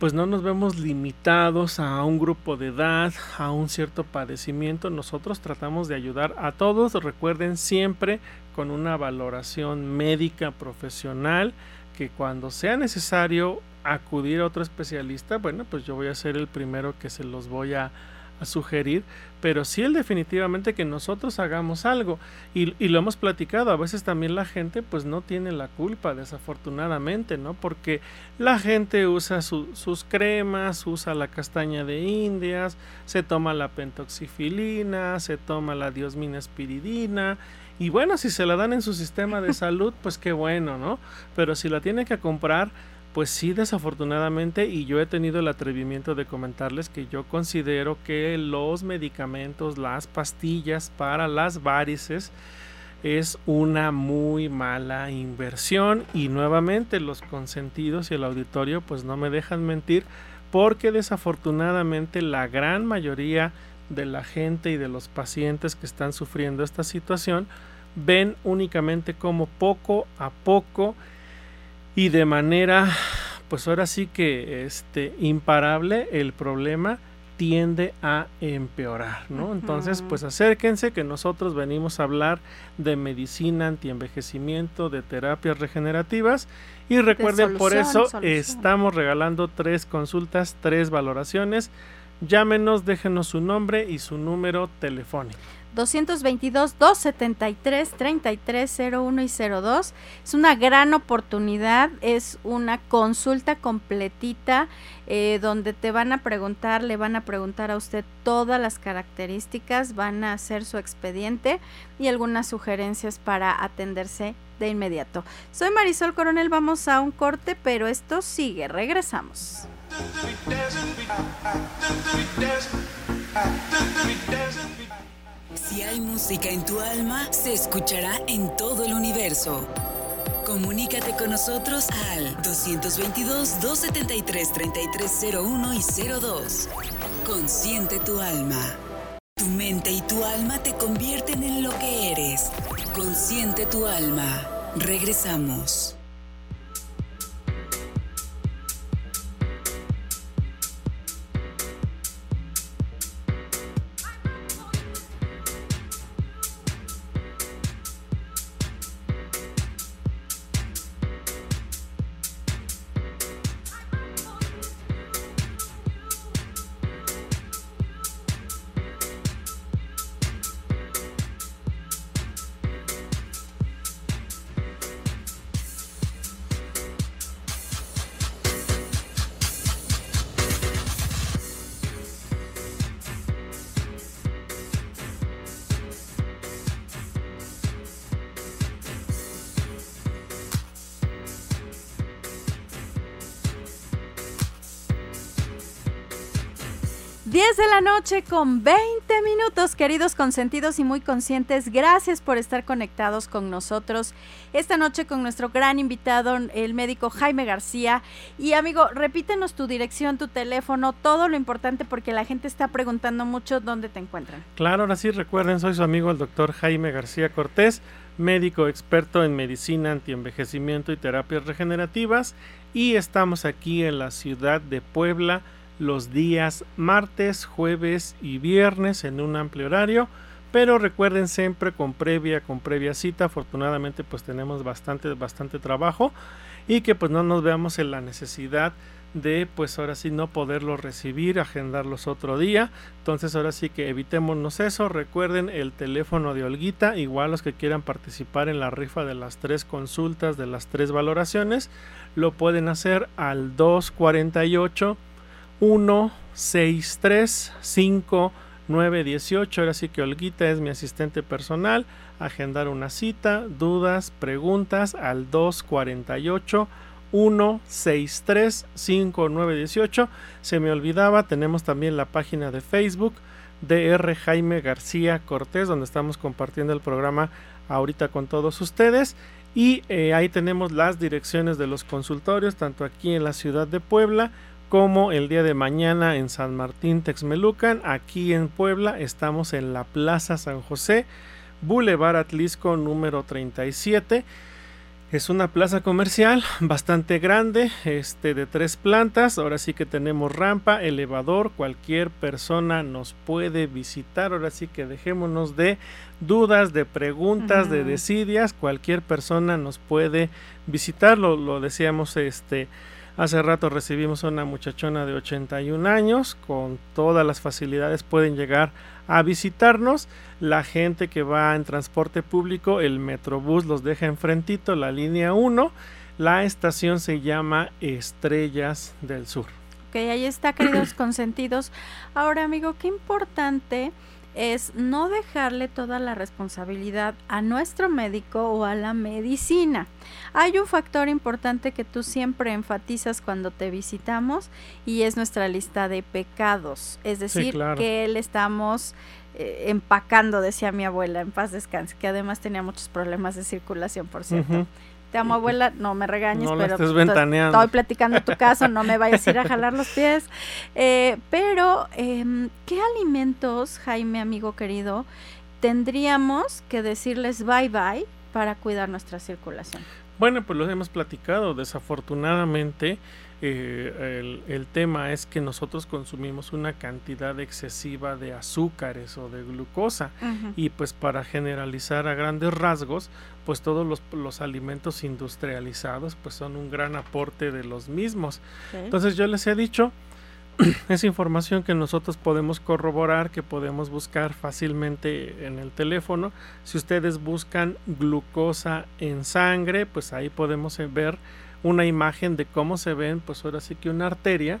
pues no nos vemos limitados a un grupo de edad, a un cierto padecimiento, nosotros tratamos de ayudar a todos, recuerden siempre con una valoración médica profesional, que cuando sea necesario acudir a otro especialista, bueno, pues yo voy a ser el primero que se los voy a, sugerir, pero sí el definitivamente que nosotros hagamos algo y, y, lo hemos platicado, a veces también la gente pues no tiene la culpa desafortunadamente, ¿no? Porque la gente usa sus cremas, usa la castaña de indias, se toma la pentoxifilina, se toma la diosmina espiridina y bueno, si se la dan en su sistema de [laughs] salud, pues qué bueno, ¿no? Pero si la tiene que comprar, pues sí, desafortunadamente, y yo he tenido el atrevimiento de comentarles que yo considero que los medicamentos, las pastillas para las varices, es una muy mala inversión. Y nuevamente los consentidos y el auditorio pues no me dejan mentir porque desafortunadamente la gran mayoría de la gente y de los pacientes que están sufriendo esta situación ven únicamente como poco a poco y de manera pues ahora sí que este imparable el problema tiende a empeorar, ¿no? Entonces, pues acérquense que nosotros venimos a hablar de medicina antienvejecimiento, de terapias regenerativas y recuerden por eso estamos regalando tres consultas, tres valoraciones. Llámenos, déjenos su nombre y su número telefónico. 222-273-3301 y 02. Es una gran oportunidad, es una consulta completita eh, donde te van a preguntar, le van a preguntar a usted todas las características, van a hacer su expediente y algunas sugerencias para atenderse de inmediato. Soy Marisol Coronel, vamos a un corte, pero esto sigue, regresamos. Si hay música en tu alma, se escuchará en todo el universo. Comunícate con nosotros al 222-273-3301 y 02. Consciente tu alma. Tu mente y tu alma te convierten en lo que eres. Consciente tu alma. Regresamos. 10 de la noche con 20 minutos, queridos consentidos y muy conscientes. Gracias por estar conectados con nosotros esta noche con nuestro gran invitado, el médico Jaime García. Y amigo, repítenos tu dirección, tu teléfono, todo lo importante porque la gente está preguntando mucho dónde te encuentran. Claro, ahora sí, recuerden, soy su amigo el doctor Jaime García Cortés, médico experto en medicina, antienvejecimiento y terapias regenerativas. Y estamos aquí en la ciudad de Puebla los días martes, jueves y viernes en un amplio horario. Pero recuerden siempre con previa, con previa cita. Afortunadamente pues tenemos bastante, bastante trabajo. Y que pues no nos veamos en la necesidad de pues ahora sí no poderlos recibir, agendarlos otro día. Entonces ahora sí que evitémonos eso. Recuerden el teléfono de Olguita, igual los que quieran participar en la rifa de las tres consultas, de las tres valoraciones, lo pueden hacer al 248 163 5918. Ahora sí que Olguita es mi asistente personal. Agendar una cita, dudas, preguntas al 248 163 5918. Se me olvidaba, tenemos también la página de Facebook DR Jaime García Cortés, donde estamos compartiendo el programa ahorita con todos ustedes. Y eh, ahí tenemos las direcciones de los consultorios, tanto aquí en la ciudad de Puebla como el día de mañana en San Martín Texmelucan. Aquí en Puebla estamos en la Plaza San José, Boulevard Atlisco número 37. Es una plaza comercial bastante grande, este de tres plantas. Ahora sí que tenemos rampa, elevador, cualquier persona nos puede visitar. Ahora sí que dejémonos de dudas, de preguntas, de desidias. Cualquier persona nos puede visitar. Lo, lo decíamos este Hace rato recibimos a una muchachona de 81 años, con todas las facilidades pueden llegar a visitarnos. La gente que va en transporte público, el Metrobús los deja enfrentito, la línea 1. La estación se llama Estrellas del Sur. Ok, ahí está, queridos consentidos. Ahora, amigo, qué importante es no dejarle toda la responsabilidad a nuestro médico o a la medicina. Hay un factor importante que tú siempre enfatizas cuando te visitamos y es nuestra lista de pecados. Es decir, que le estamos eh, empacando, decía mi abuela, en paz descanse, que además tenía muchos problemas de circulación, por cierto. Te amo, abuela, no me regañes, pero estoy platicando tu caso, no me vayas a ir a jalar los pies. Eh, pero, em, ¿qué alimentos, Jaime, amigo querido, tendríamos que decirles bye bye para cuidar nuestra circulación? Bueno, pues lo hemos platicado. Desafortunadamente, eh, el, tema es que nosotros consumimos una cantidad excesiva de azúcares o de glucosa. Y pues para generalizar a grandes rasgos pues todos los, alimentos industrializados pues son un gran aporte de los mismos. Entonces yo les he dicho [clears throat] es información que nosotros podemos corroborar, que podemos buscar fácilmente en el teléfono. Si ustedes buscan glucosa en sangre, pues ahí podemos ver una imagen de cómo se ven, pues ahora sí que una arteria,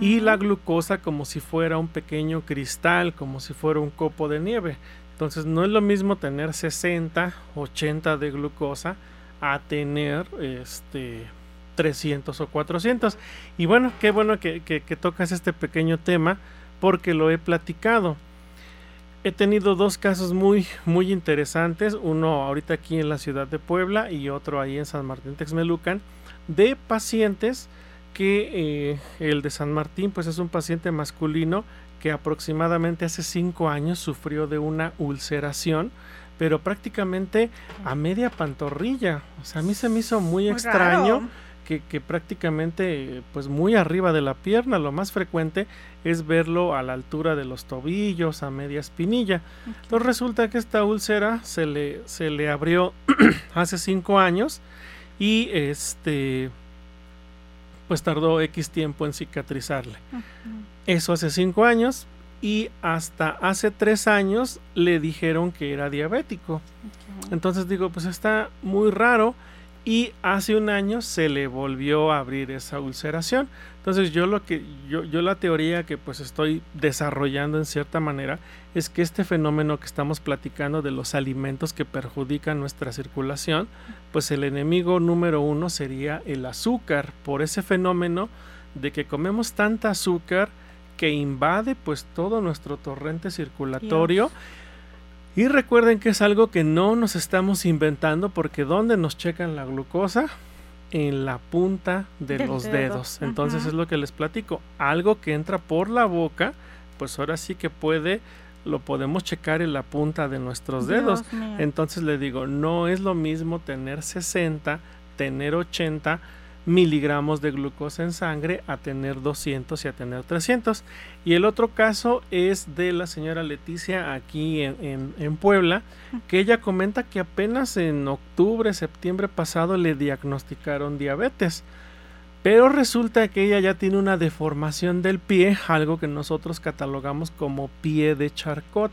y la glucosa como si fuera un pequeño cristal, como si fuera un copo de nieve. Entonces no es lo mismo tener 60, 80 de glucosa a tener este 300 o 400. Y bueno, qué bueno que, que, que tocas este pequeño tema porque lo he platicado. He tenido dos casos muy, muy interesantes, uno ahorita aquí en la ciudad de Puebla y otro ahí en San Martín Texmelucan de pacientes que eh, el de San Martín pues es un paciente masculino que aproximadamente hace cinco años sufrió de una ulceración pero prácticamente a media pantorrilla. O sea a mí se me hizo muy, extraño que, que, prácticamente pues muy arriba de la pierna. Lo más frecuente es verlo a la altura de los tobillos a media espinilla. Entonces resulta que esta úlcera se le, se le abrió [clears throat] hace cinco años y este pues tardó X tiempo en cicatrizarle. Eso hace cinco años y hasta hace tres años le dijeron que era diabético. Entonces digo, pues está muy raro y hace un año se le volvió a abrir esa ulceración. Entonces yo lo que yo, yo la teoría que pues estoy desarrollando en cierta manera es que este fenómeno que estamos platicando de los alimentos que perjudican nuestra circulación, pues el enemigo número uno sería el azúcar por ese fenómeno de que comemos tanta azúcar que invade pues todo nuestro torrente circulatorio. Y recuerden que es algo que no nos estamos inventando porque ¿dónde nos checan la glucosa? En la punta de los dedos. Entonces es lo que les platico. Algo que entra por la boca, pues ahora sí que puede lo podemos checar en la punta de nuestros dedos. Entonces le digo, no es lo mismo tener 60, tener 80 miligramos de glucosa en sangre a tener 200 y a tener 300. Y el otro caso es de la señora Leticia aquí en, en, Puebla, que ella comenta que apenas en octubre, septiembre pasado le diagnosticaron diabetes. Pero resulta que ella ya tiene una deformación del pie, algo que nosotros catalogamos como pie de charcot,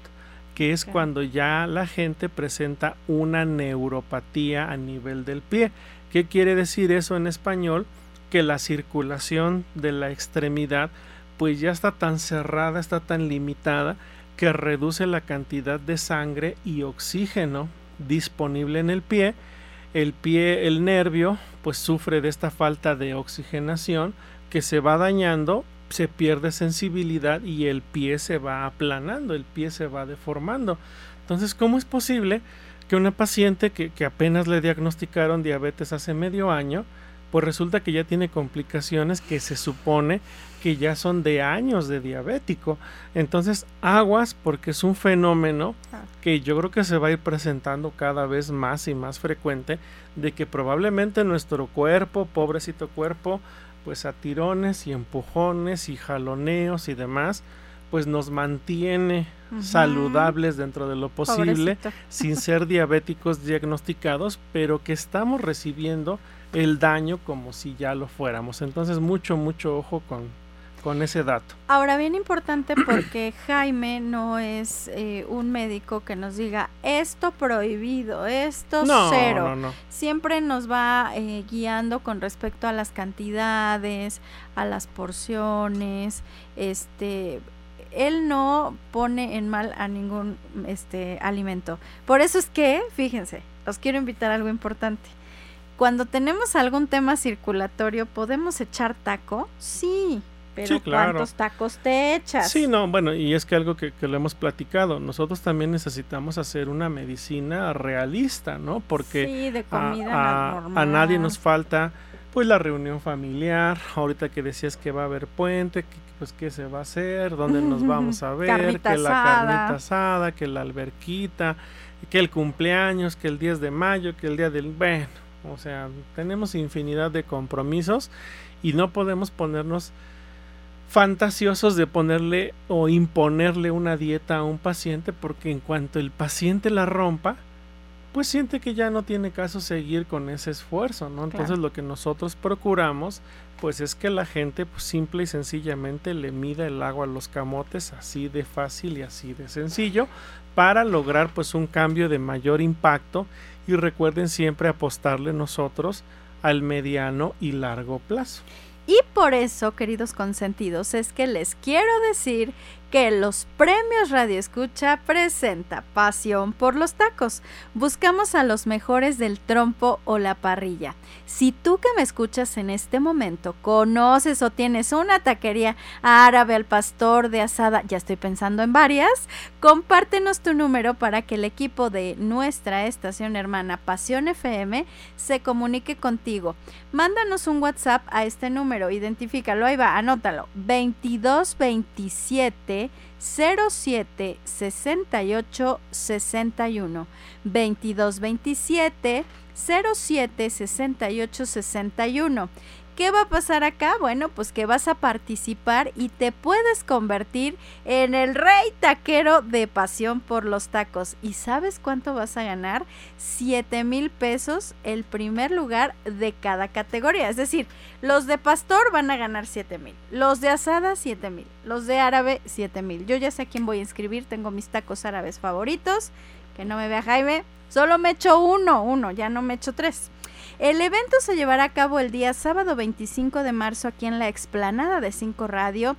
que es cuando ya la gente presenta una neuropatía a nivel del pie. ¿Qué quiere decir eso en español? Que la circulación de la extremidad pues ya está tan cerrada, está tan limitada que reduce la cantidad de sangre y oxígeno disponible en el pie. El pie, el nervio, pues sufre de esta falta de oxigenación que se va dañando, se pierde sensibilidad y el pie se va aplanando, el pie se va deformando. Entonces, ¿cómo es posible que una paciente que, que apenas le diagnosticaron diabetes hace medio año, pues resulta que ya tiene complicaciones que se supone que ya son de años de diabético. Entonces, aguas porque es un fenómeno ah. que yo creo que se va a ir presentando cada vez más y más frecuente de que probablemente nuestro cuerpo, pobrecito cuerpo, pues a tirones y empujones y jaloneos y demás, pues nos mantiene saludables dentro de lo posible, [laughs] sin ser diabéticos diagnosticados, pero que estamos recibiendo el daño como si ya lo fuéramos. Entonces, mucho, mucho ojo con, con ese dato. Ahora, bien importante porque [coughs] Jaime no es eh, un médico que nos diga esto prohibido, esto cero. Siempre nos va eh, guiando con respecto a las cantidades, a las porciones, este él no pone en mal a ningún este alimento. Por eso es que, fíjense, os quiero invitar a algo importante. Cuando tenemos algún tema circulatorio, ¿podemos echar taco? Sí, pero ¿cuántos tacos te echas? Sí, no, bueno, y es que algo que, que, lo hemos platicado, nosotros también necesitamos hacer una medicina realista, ¿no? Porque de comida a, a, nadie nos falta pues la reunión familiar, ahorita que decías que va a haber puente, que, pues qué se va a hacer, dónde nos vamos a ver, que la carnita asada, que la alberquita, que el cumpleaños, que el 10 de mayo, que el día del... Bueno, o sea, tenemos infinidad de compromisos y no podemos ponernos fantasiosos de ponerle o imponerle una dieta a un paciente porque en cuanto el paciente la rompa, pues siente que ya no tiene caso seguir con ese esfuerzo, ¿no? Entonces lo que nosotros procuramos pues es que la gente pues, simple y sencillamente le mida el agua a los camotes así de fácil y así de sencillo para lograr pues un cambio de mayor impacto y recuerden siempre apostarle nosotros al mediano y largo plazo. Y por eso, queridos consentidos, es que les quiero decir que los premios Radio Escucha presenta Pasión por los tacos. Buscamos a los mejores del trompo o la parrilla. Si tú que me escuchas en este momento conoces o tienes una taquería árabe al pastor de asada, ya estoy pensando en varias, compártenos tu número para que el equipo de nuestra estación hermana Pasión FM se comunique contigo. Mándanos un WhatsApp a este número, identifícalo, ahí va, anótalo, 2227 07 68 61 22 27 07 68 61 ¿Qué va a pasar acá? Bueno, pues que vas a participar y te puedes convertir en el rey taquero de pasión por los tacos. ¿Y sabes cuánto vas a ganar? 7 mil pesos el primer lugar de cada categoría. Es decir, los de pastor van a ganar 7 mil, los de asada 7 mil, los de árabe 7 mil. Yo ya sé a quién voy a inscribir, tengo mis tacos árabes favoritos. Que no me vea Jaime, solo me echo uno, uno, ya no me echo tres. El evento se llevará a cabo el día sábado 25 de marzo aquí en la explanada de 5 Radio.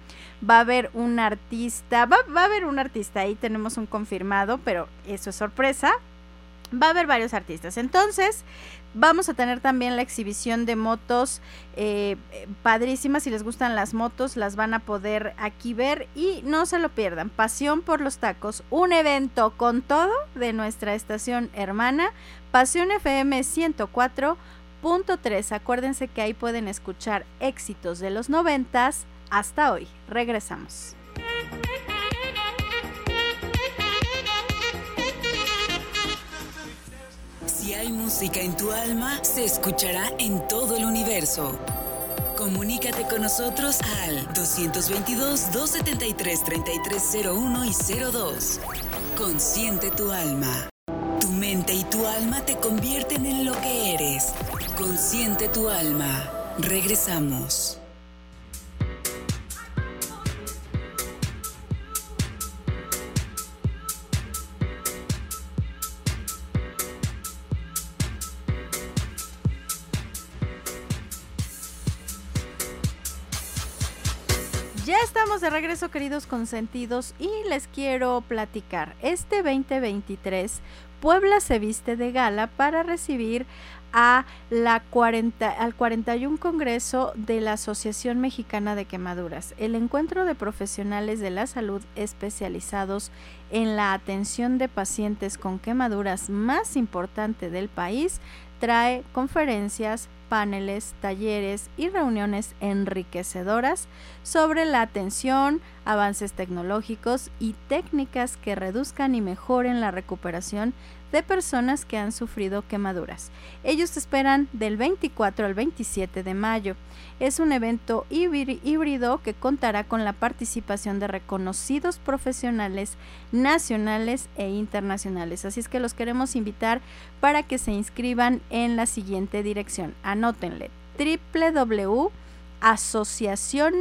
Va a haber un artista, va, a haber un artista, ahí tenemos un confirmado, pero eso es sorpresa. Va a haber varios artistas. Entonces, vamos a tener también la exhibición de motos eh, padrísimas. Si les gustan las motos, las van a poder aquí ver. Y no se lo pierdan. Pasión por los tacos. Un evento con todo de nuestra estación hermana. Pasión FM 104.3. Acuérdense que ahí pueden escuchar éxitos de los noventas hasta hoy. Regresamos. Si hay música en tu alma, se escuchará en todo el universo. Comunícate con nosotros al 222-273-3301 y 02. Consciente tu alma. Y tu alma te convierten en lo que eres. Consciente tu alma. Regresamos. Ya estamos de regreso, queridos consentidos, y les quiero platicar. Este 2023, Puebla se viste de gala para recibir a la 40, al 41 Congreso de la Asociación Mexicana de Quemaduras, el encuentro de profesionales de la salud especializados en la atención de pacientes con quemaduras más importante del país, trae conferencias, paneles, talleres y reuniones enriquecedoras sobre la atención, avances tecnológicos y técnicas que reduzcan y mejoren la recuperación de personas que han sufrido quemaduras. Ellos esperan del 24 al 27 de mayo. Es un evento híbrido que contará con la participación de reconocidos profesionales nacionales e internacionales. Así es que los queremos invitar para que se inscriban en la siguiente dirección. Anótenle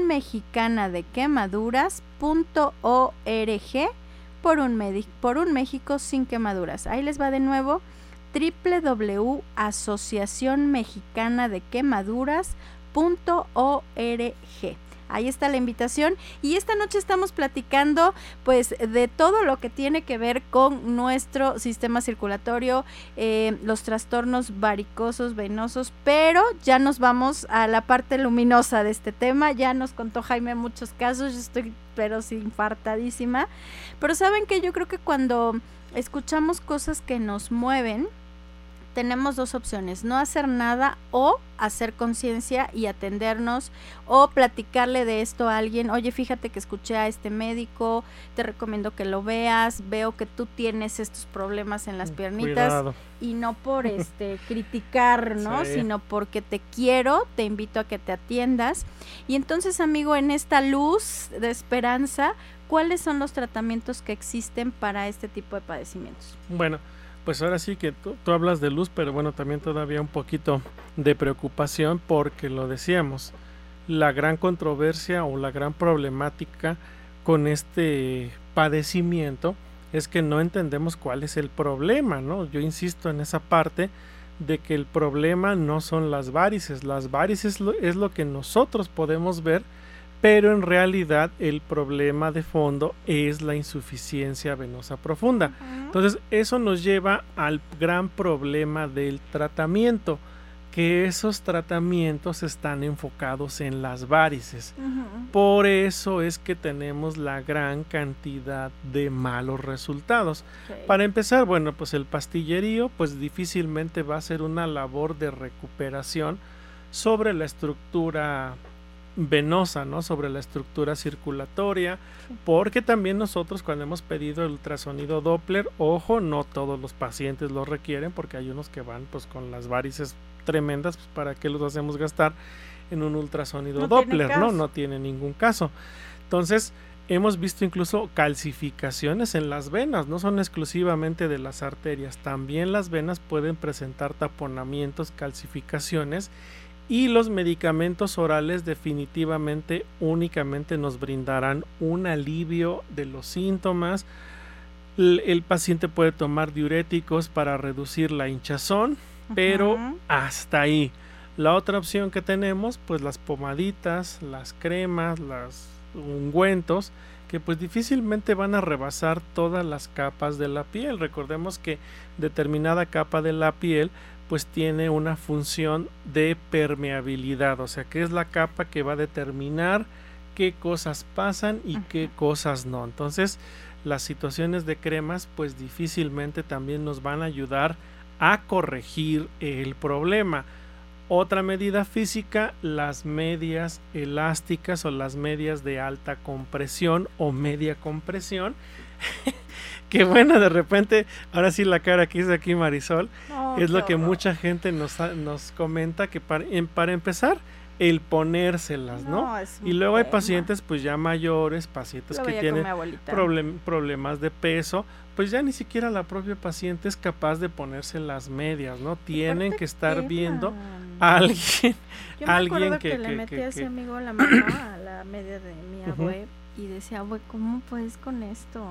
mexicana de por un, por un México sin quemaduras. Ahí les va de nuevo www.asociación mexicana de quemaduras.org. Ahí está la invitación. Y esta noche estamos platicando pues de todo lo que tiene que ver con nuestro sistema circulatorio, eh, los trastornos varicosos, venosos, pero ya nos vamos a la parte luminosa de este tema, ya nos contó Jaime muchos casos, yo estoy pero sí infartadísima, pero saben que yo creo que cuando escuchamos cosas que nos mueven, tenemos dos opciones, no hacer nada o hacer conciencia y atendernos o platicarle de esto a alguien, oye, fíjate que escuché a este médico, te recomiendo que lo veas, veo que tú tienes estos problemas en las mm, piernitas y no por [laughs] este criticar, ¿no? Sino porque te quiero, te invito a que te atiendas. Y entonces, amigo, en esta luz de esperanza, ¿cuáles son los tratamientos que existen para este tipo de padecimientos? Bueno, pues ahora sí que tú, hablas de luz, pero bueno, también todavía un poquito de preocupación porque lo decíamos, la gran controversia o la gran problemática con este padecimiento es que no entendemos cuál es el problema, ¿no? Yo insisto en esa parte de que el problema no son las varices, las varices es lo que nosotros podemos ver pero en realidad el problema de fondo es la insuficiencia venosa profunda. Entonces eso nos lleva al gran problema del tratamiento, que esos tratamientos están enfocados en las varices. Por eso es que tenemos la gran cantidad de malos resultados. Para empezar, bueno, pues el pastillerío pues difícilmente va a ser una labor de recuperación sobre la estructura venosa, ¿no? Sobre la estructura circulatoria, porque también nosotros cuando hemos pedido el ultrasonido Doppler, ojo, no todos los pacientes lo requieren, porque hay unos que van pues con las varices tremendas, pues para qué los hacemos gastar en un ultrasonido Doppler, ¿no? No tiene ningún caso. Entonces, hemos visto incluso calcificaciones en las venas, no son exclusivamente de las arterias, también las venas pueden presentar taponamientos, calcificaciones y los medicamentos orales definitivamente únicamente nos brindarán un alivio de los síntomas. El, paciente puede tomar diuréticos para reducir la hinchazón, pero hasta ahí. La otra opción que tenemos, pues las pomaditas, las cremas, los ungüentos, que pues difícilmente van a rebasar todas las capas de la piel. Recordemos que determinada capa de la piel pues tiene una función de permeabilidad, o sea que es la capa que va a determinar qué cosas pasan y qué cosas no. Entonces las situaciones de cremas pues difícilmente también nos van a ayudar a corregir el problema. Otra medida física, las medias elásticas o las medias de alta compresión o media compresión. [laughs] que bueno, de repente, ahora sí la cara que hizo aquí Marisol, es lo que mucha gente nos, nos comenta que para, para empezar, el ponérselas, ¿no? y luego hay pacientes pues ya mayores, pacientes que tienen problemas de peso, pues ya ni siquiera la propia paciente es capaz de ponerse las medias, ¿no? Tienen que estar viendo a alguien, Yo me alguien que, que, le metí a ese amigo la mamá a la media de mi abuelo y decía, güey, ¿cómo puedes con esto?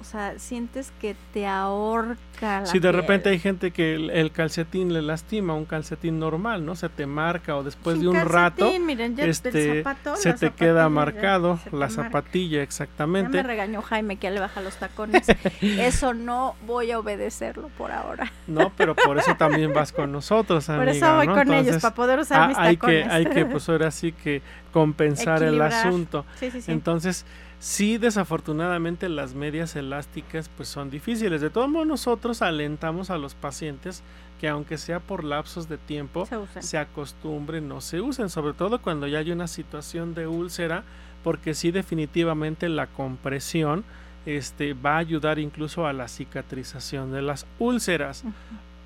O sea, sientes que te ahorca. La si de repente hay gente que el, calcetín le lastima, un calcetín normal, ¿no? Se te marca o después de un rato este, se te queda marcado la zapatilla, exactamente. Ya me regañó Jaime que ya le baja los tacones. [laughs] eso no voy a obedecerlo por ahora. No, pero por eso también vas con nosotros, amiga. Por eso voy con ellos, para poder usar ah, mis hay tacones. Que, hay que, pues ahora sí que compensar el asunto. Entonces, sí, desafortunadamente las medias elásticas pues son difíciles. De todos modos, nosotros alentamos a los pacientes que aunque sea por lapsos de tiempo, se, acostumbren, no se usen, sobre todo cuando ya hay una situación de úlcera, porque sí definitivamente la compresión este, va a ayudar incluso a la cicatrización de las úlceras.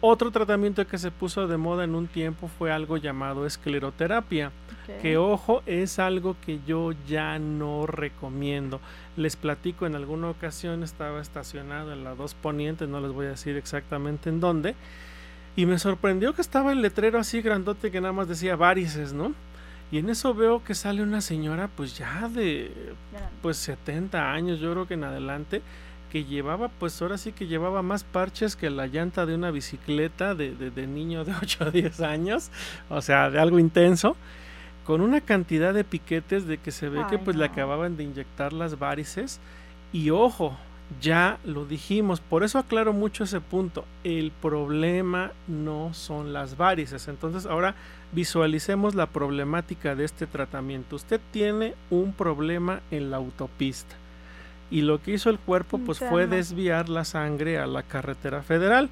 Otro tratamiento que se puso de moda en un tiempo fue algo llamado escleroterapia, que ojo es algo que yo ya no recomiendo. Les platico en alguna ocasión estaba estacionado en la dos ponientes, no les voy a decir exactamente en dónde, y me sorprendió que estaba el letrero así grandote que nada más decía varices, ¿no? Y en eso veo que sale una señora pues ya de pues 70 años, yo creo que en adelante, que llevaba, pues ahora sí que llevaba más parches que la llanta de una bicicleta de, de, niño de [laughs] 8 o 10 años, o sea, de algo intenso, con una cantidad de piquetes de que se ve que pues le acababan de inyectar las varices. Y ojo, ya lo dijimos, por eso aclaro mucho ese punto, el problema no son las varices. Entonces ahora visualicemos la problemática de este tratamiento. Usted tiene un problema en la autopista y lo que hizo el cuerpo pues fue desviar la sangre a la carretera federal.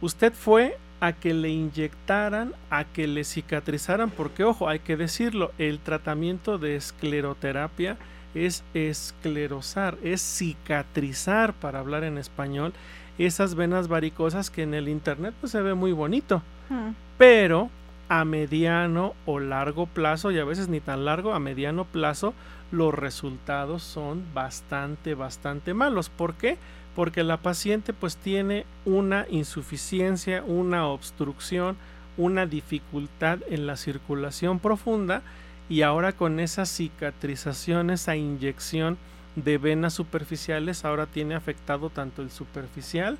Usted fue a que le inyectaran, a que le cicatrizaran, porque ojo, hay que decirlo, el tratamiento de escleroterapia es esclerosar, es cicatrizar, para hablar en español, esas venas varicosas que en el internet pues se ve muy bonito, hmm. pero a mediano o largo plazo, y a veces ni tan largo, a mediano plazo, los resultados son bastante, bastante malos. ¿Por qué? Porque la paciente pues tiene una insuficiencia, una obstrucción, una dificultad en la circulación profunda y ahora con esa cicatrización, esa inyección de venas superficiales, ahora tiene afectado tanto el superficial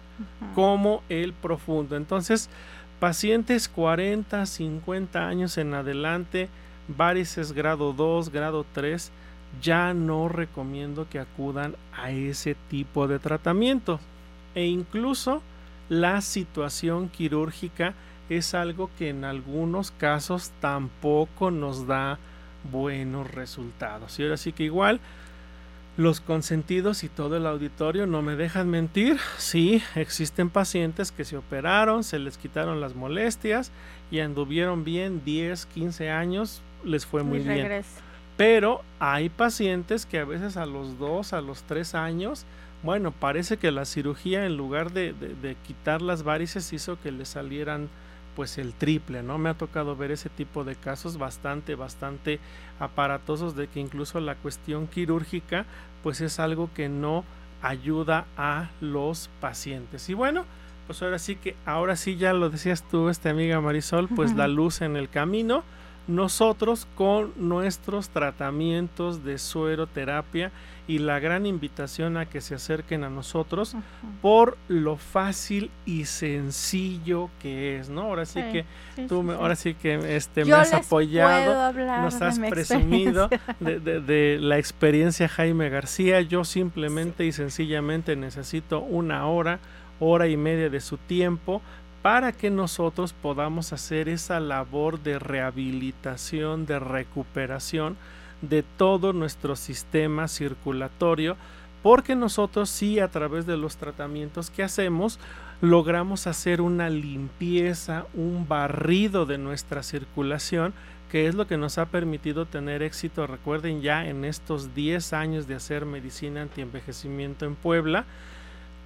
como el profundo. Entonces, pacientes 40, 50 años en adelante, varices grado 2, grado 3, ya no recomiendo que acudan a ese tipo de tratamiento. E incluso la situación quirúrgica es algo que en algunos casos tampoco nos da buenos resultados. Y ahora sí que igual los consentidos y todo el auditorio no me dejan mentir. Sí, existen pacientes que se operaron, se les quitaron las molestias y anduvieron bien 10, 15 años, les fue muy bien. Pero hay pacientes que a veces a los 2, a los 3 años, bueno, parece que la cirugía en lugar de, quitar las varices hizo que le salieran pues el triple, ¿no? Me ha tocado ver ese tipo de casos bastante, bastante aparatosos de que incluso la cuestión quirúrgica pues es algo que no ayuda a los pacientes. Y bueno, pues ahora sí que, ahora sí ya lo decías tú, esta amiga Marisol, pues la luz en el camino nosotros con nuestros tratamientos de sueroterapia y la gran invitación a que se acerquen a nosotros por lo fácil y sencillo que es, ¿no? Ahora sí, que tú me, ahora sí que este me has apoyado, nos has presumido de, de, la experiencia Jaime García. Yo simplemente y sencillamente necesito una hora, hora y media de su tiempo para que nosotros podamos hacer esa labor de rehabilitación, de recuperación de todo nuestro sistema circulatorio, porque nosotros sí a través de los tratamientos que hacemos logramos hacer una limpieza, un barrido de nuestra circulación, que es lo que nos ha permitido tener éxito, recuerden ya en estos 10 años de hacer medicina antienvejecimiento en Puebla,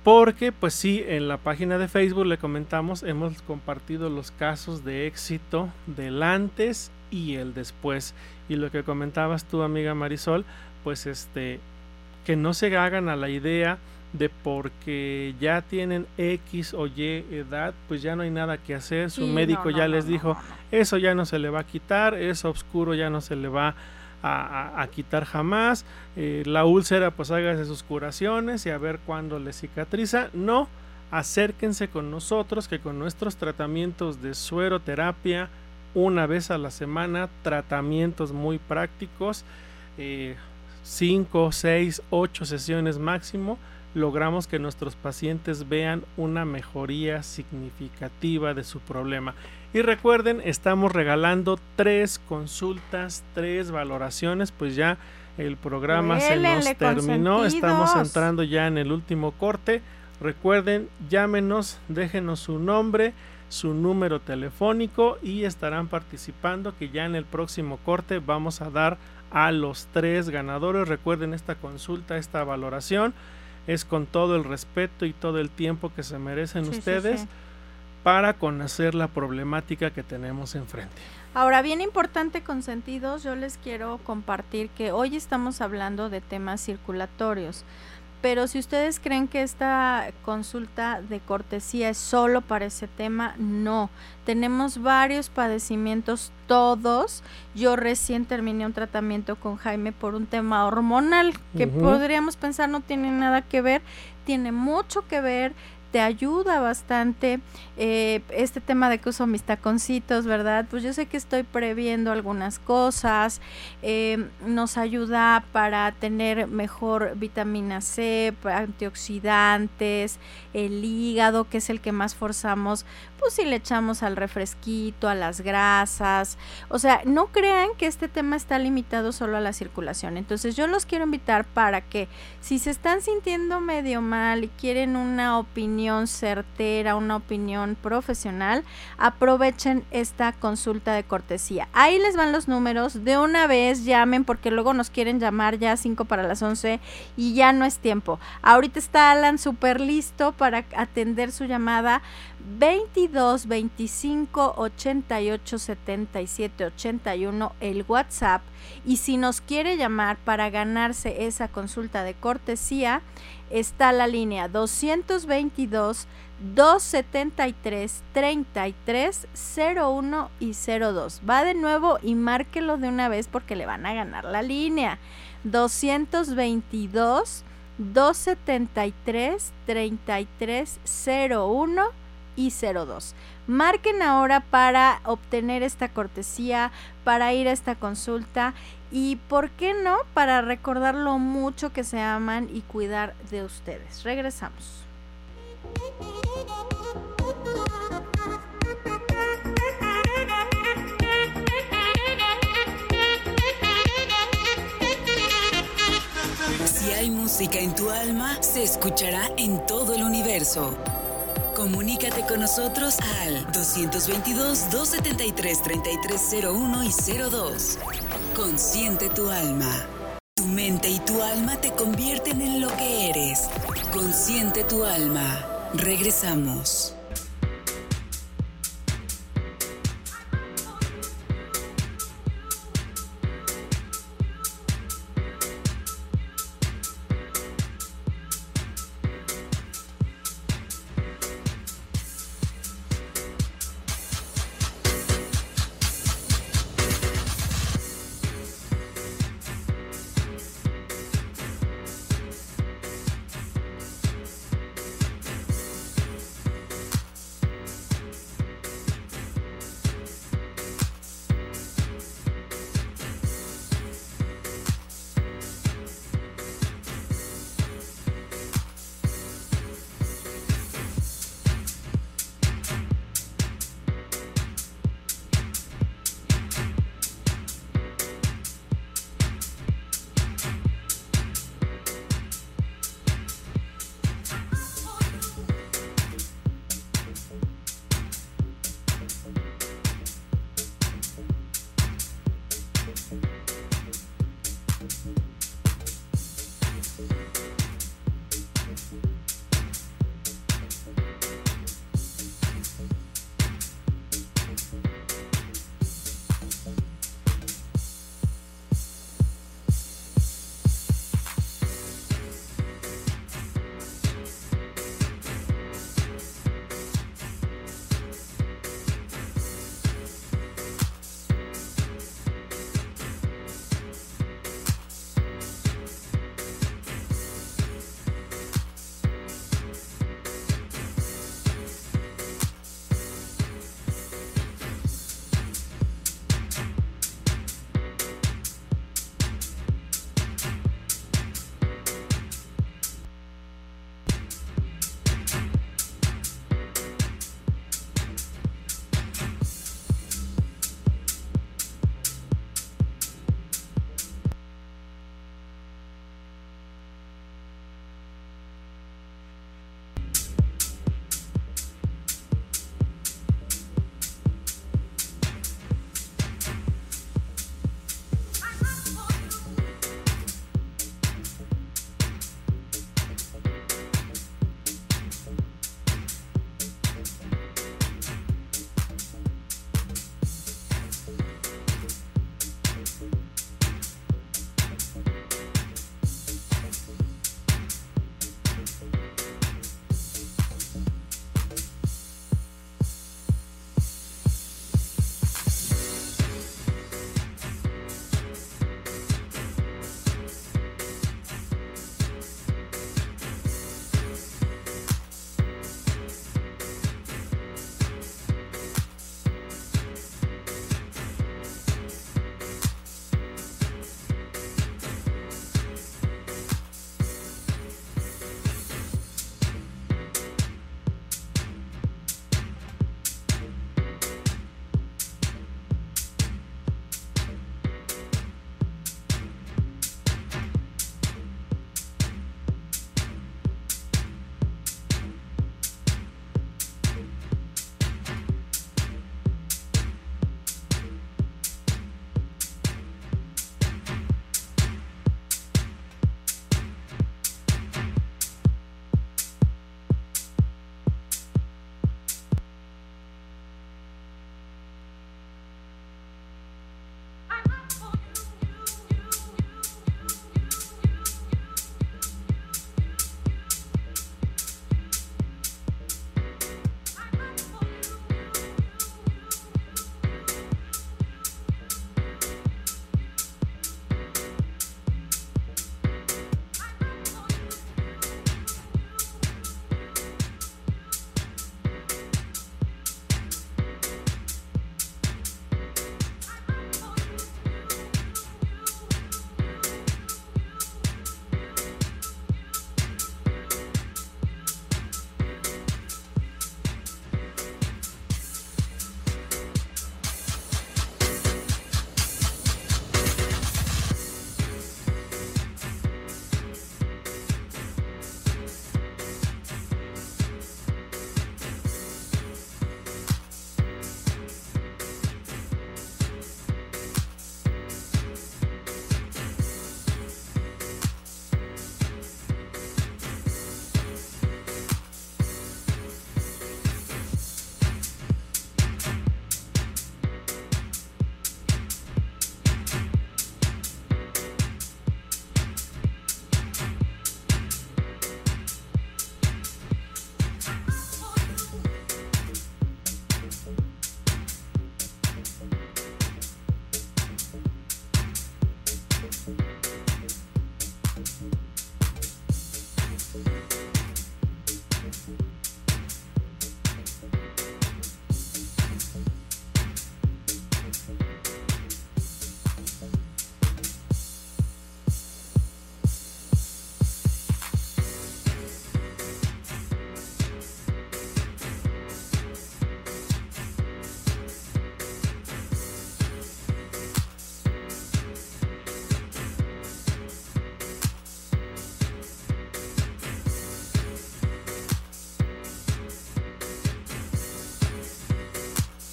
porque pues sí, en la página de Facebook le comentamos, hemos compartido los casos de éxito del antes y el después. Y lo que comentabas tú, amiga Marisol, pues este, que no se hagan a la idea de porque ya tienen X o Y edad, pues ya no hay nada que hacer. Su médico ya les dijo, eso ya no se le va a quitar, eso oscuro ya no se le va a a, quitar jamás. Eh, la úlcera, pues hágase sus curaciones y a ver cuándo le cicatriza. No, acérquense con nosotros que con nuestros tratamientos de sueroterapia, una vez a la semana, tratamientos muy prácticos, 5, 6, 8 sesiones máximo, logramos que nuestros pacientes vean una mejoría significativa de su problema. Y recuerden, estamos regalando tres consultas, tres valoraciones, pues ya el programa se nos terminó, estamos entrando ya en el último corte. Recuerden, llámenos, déjenos su nombre, su número telefónico y estarán participando que ya en el próximo corte vamos a dar a los tres ganadores. Recuerden esta consulta, esta valoración es con todo el respeto y todo el tiempo que se merecen ustedes para conocer la problemática que tenemos enfrente. Ahora, bien importante con sentidos, yo les quiero compartir que hoy estamos hablando de temas circulatorios, pero si ustedes creen que esta consulta de cortesía es solo para ese tema, no. Tenemos varios padecimientos, todos. Yo recién terminé un tratamiento con Jaime por un tema hormonal que podríamos pensar no tiene nada que ver, tiene mucho que ver te ayuda bastante eh, este tema de que uso mis taconcitos, ¿verdad? Pues yo sé que estoy previendo algunas cosas, eh, nos ayuda para tener mejor vitamina C, antioxidantes, el hígado, que es el que más forzamos, pues si le echamos al refresquito, a las grasas, o sea, no crean que este tema está limitado solo a la circulación. Entonces yo los quiero invitar para que si se están sintiendo medio mal y quieren una opinión, certera, una opinión profesional, aprovechen esta consulta de cortesía. Ahí les van los números, de una vez llamen porque luego nos quieren llamar ya 5 para las 11 y ya no es tiempo. Ahorita está Alan súper listo para atender su llamada 22 25 88 77 81 el WhatsApp y si nos quiere llamar para ganarse esa consulta de cortesía está la línea 222 273 33 01 y 02. Va de nuevo y márquelo de una vez porque le van a ganar la línea. 222 273 33 01 y 02. Marquen ahora para obtener esta cortesía, para ir a esta consulta y, ¿por qué no?, para recordar lo mucho que se aman y cuidar de ustedes. Regresamos. Si hay música en tu alma, se escuchará en todo el universo. Comunícate con nosotros al 222-273-3301 y 02. Consciente tu alma. Tu mente y tu alma te convierten en lo que eres. Consciente tu alma. Regresamos.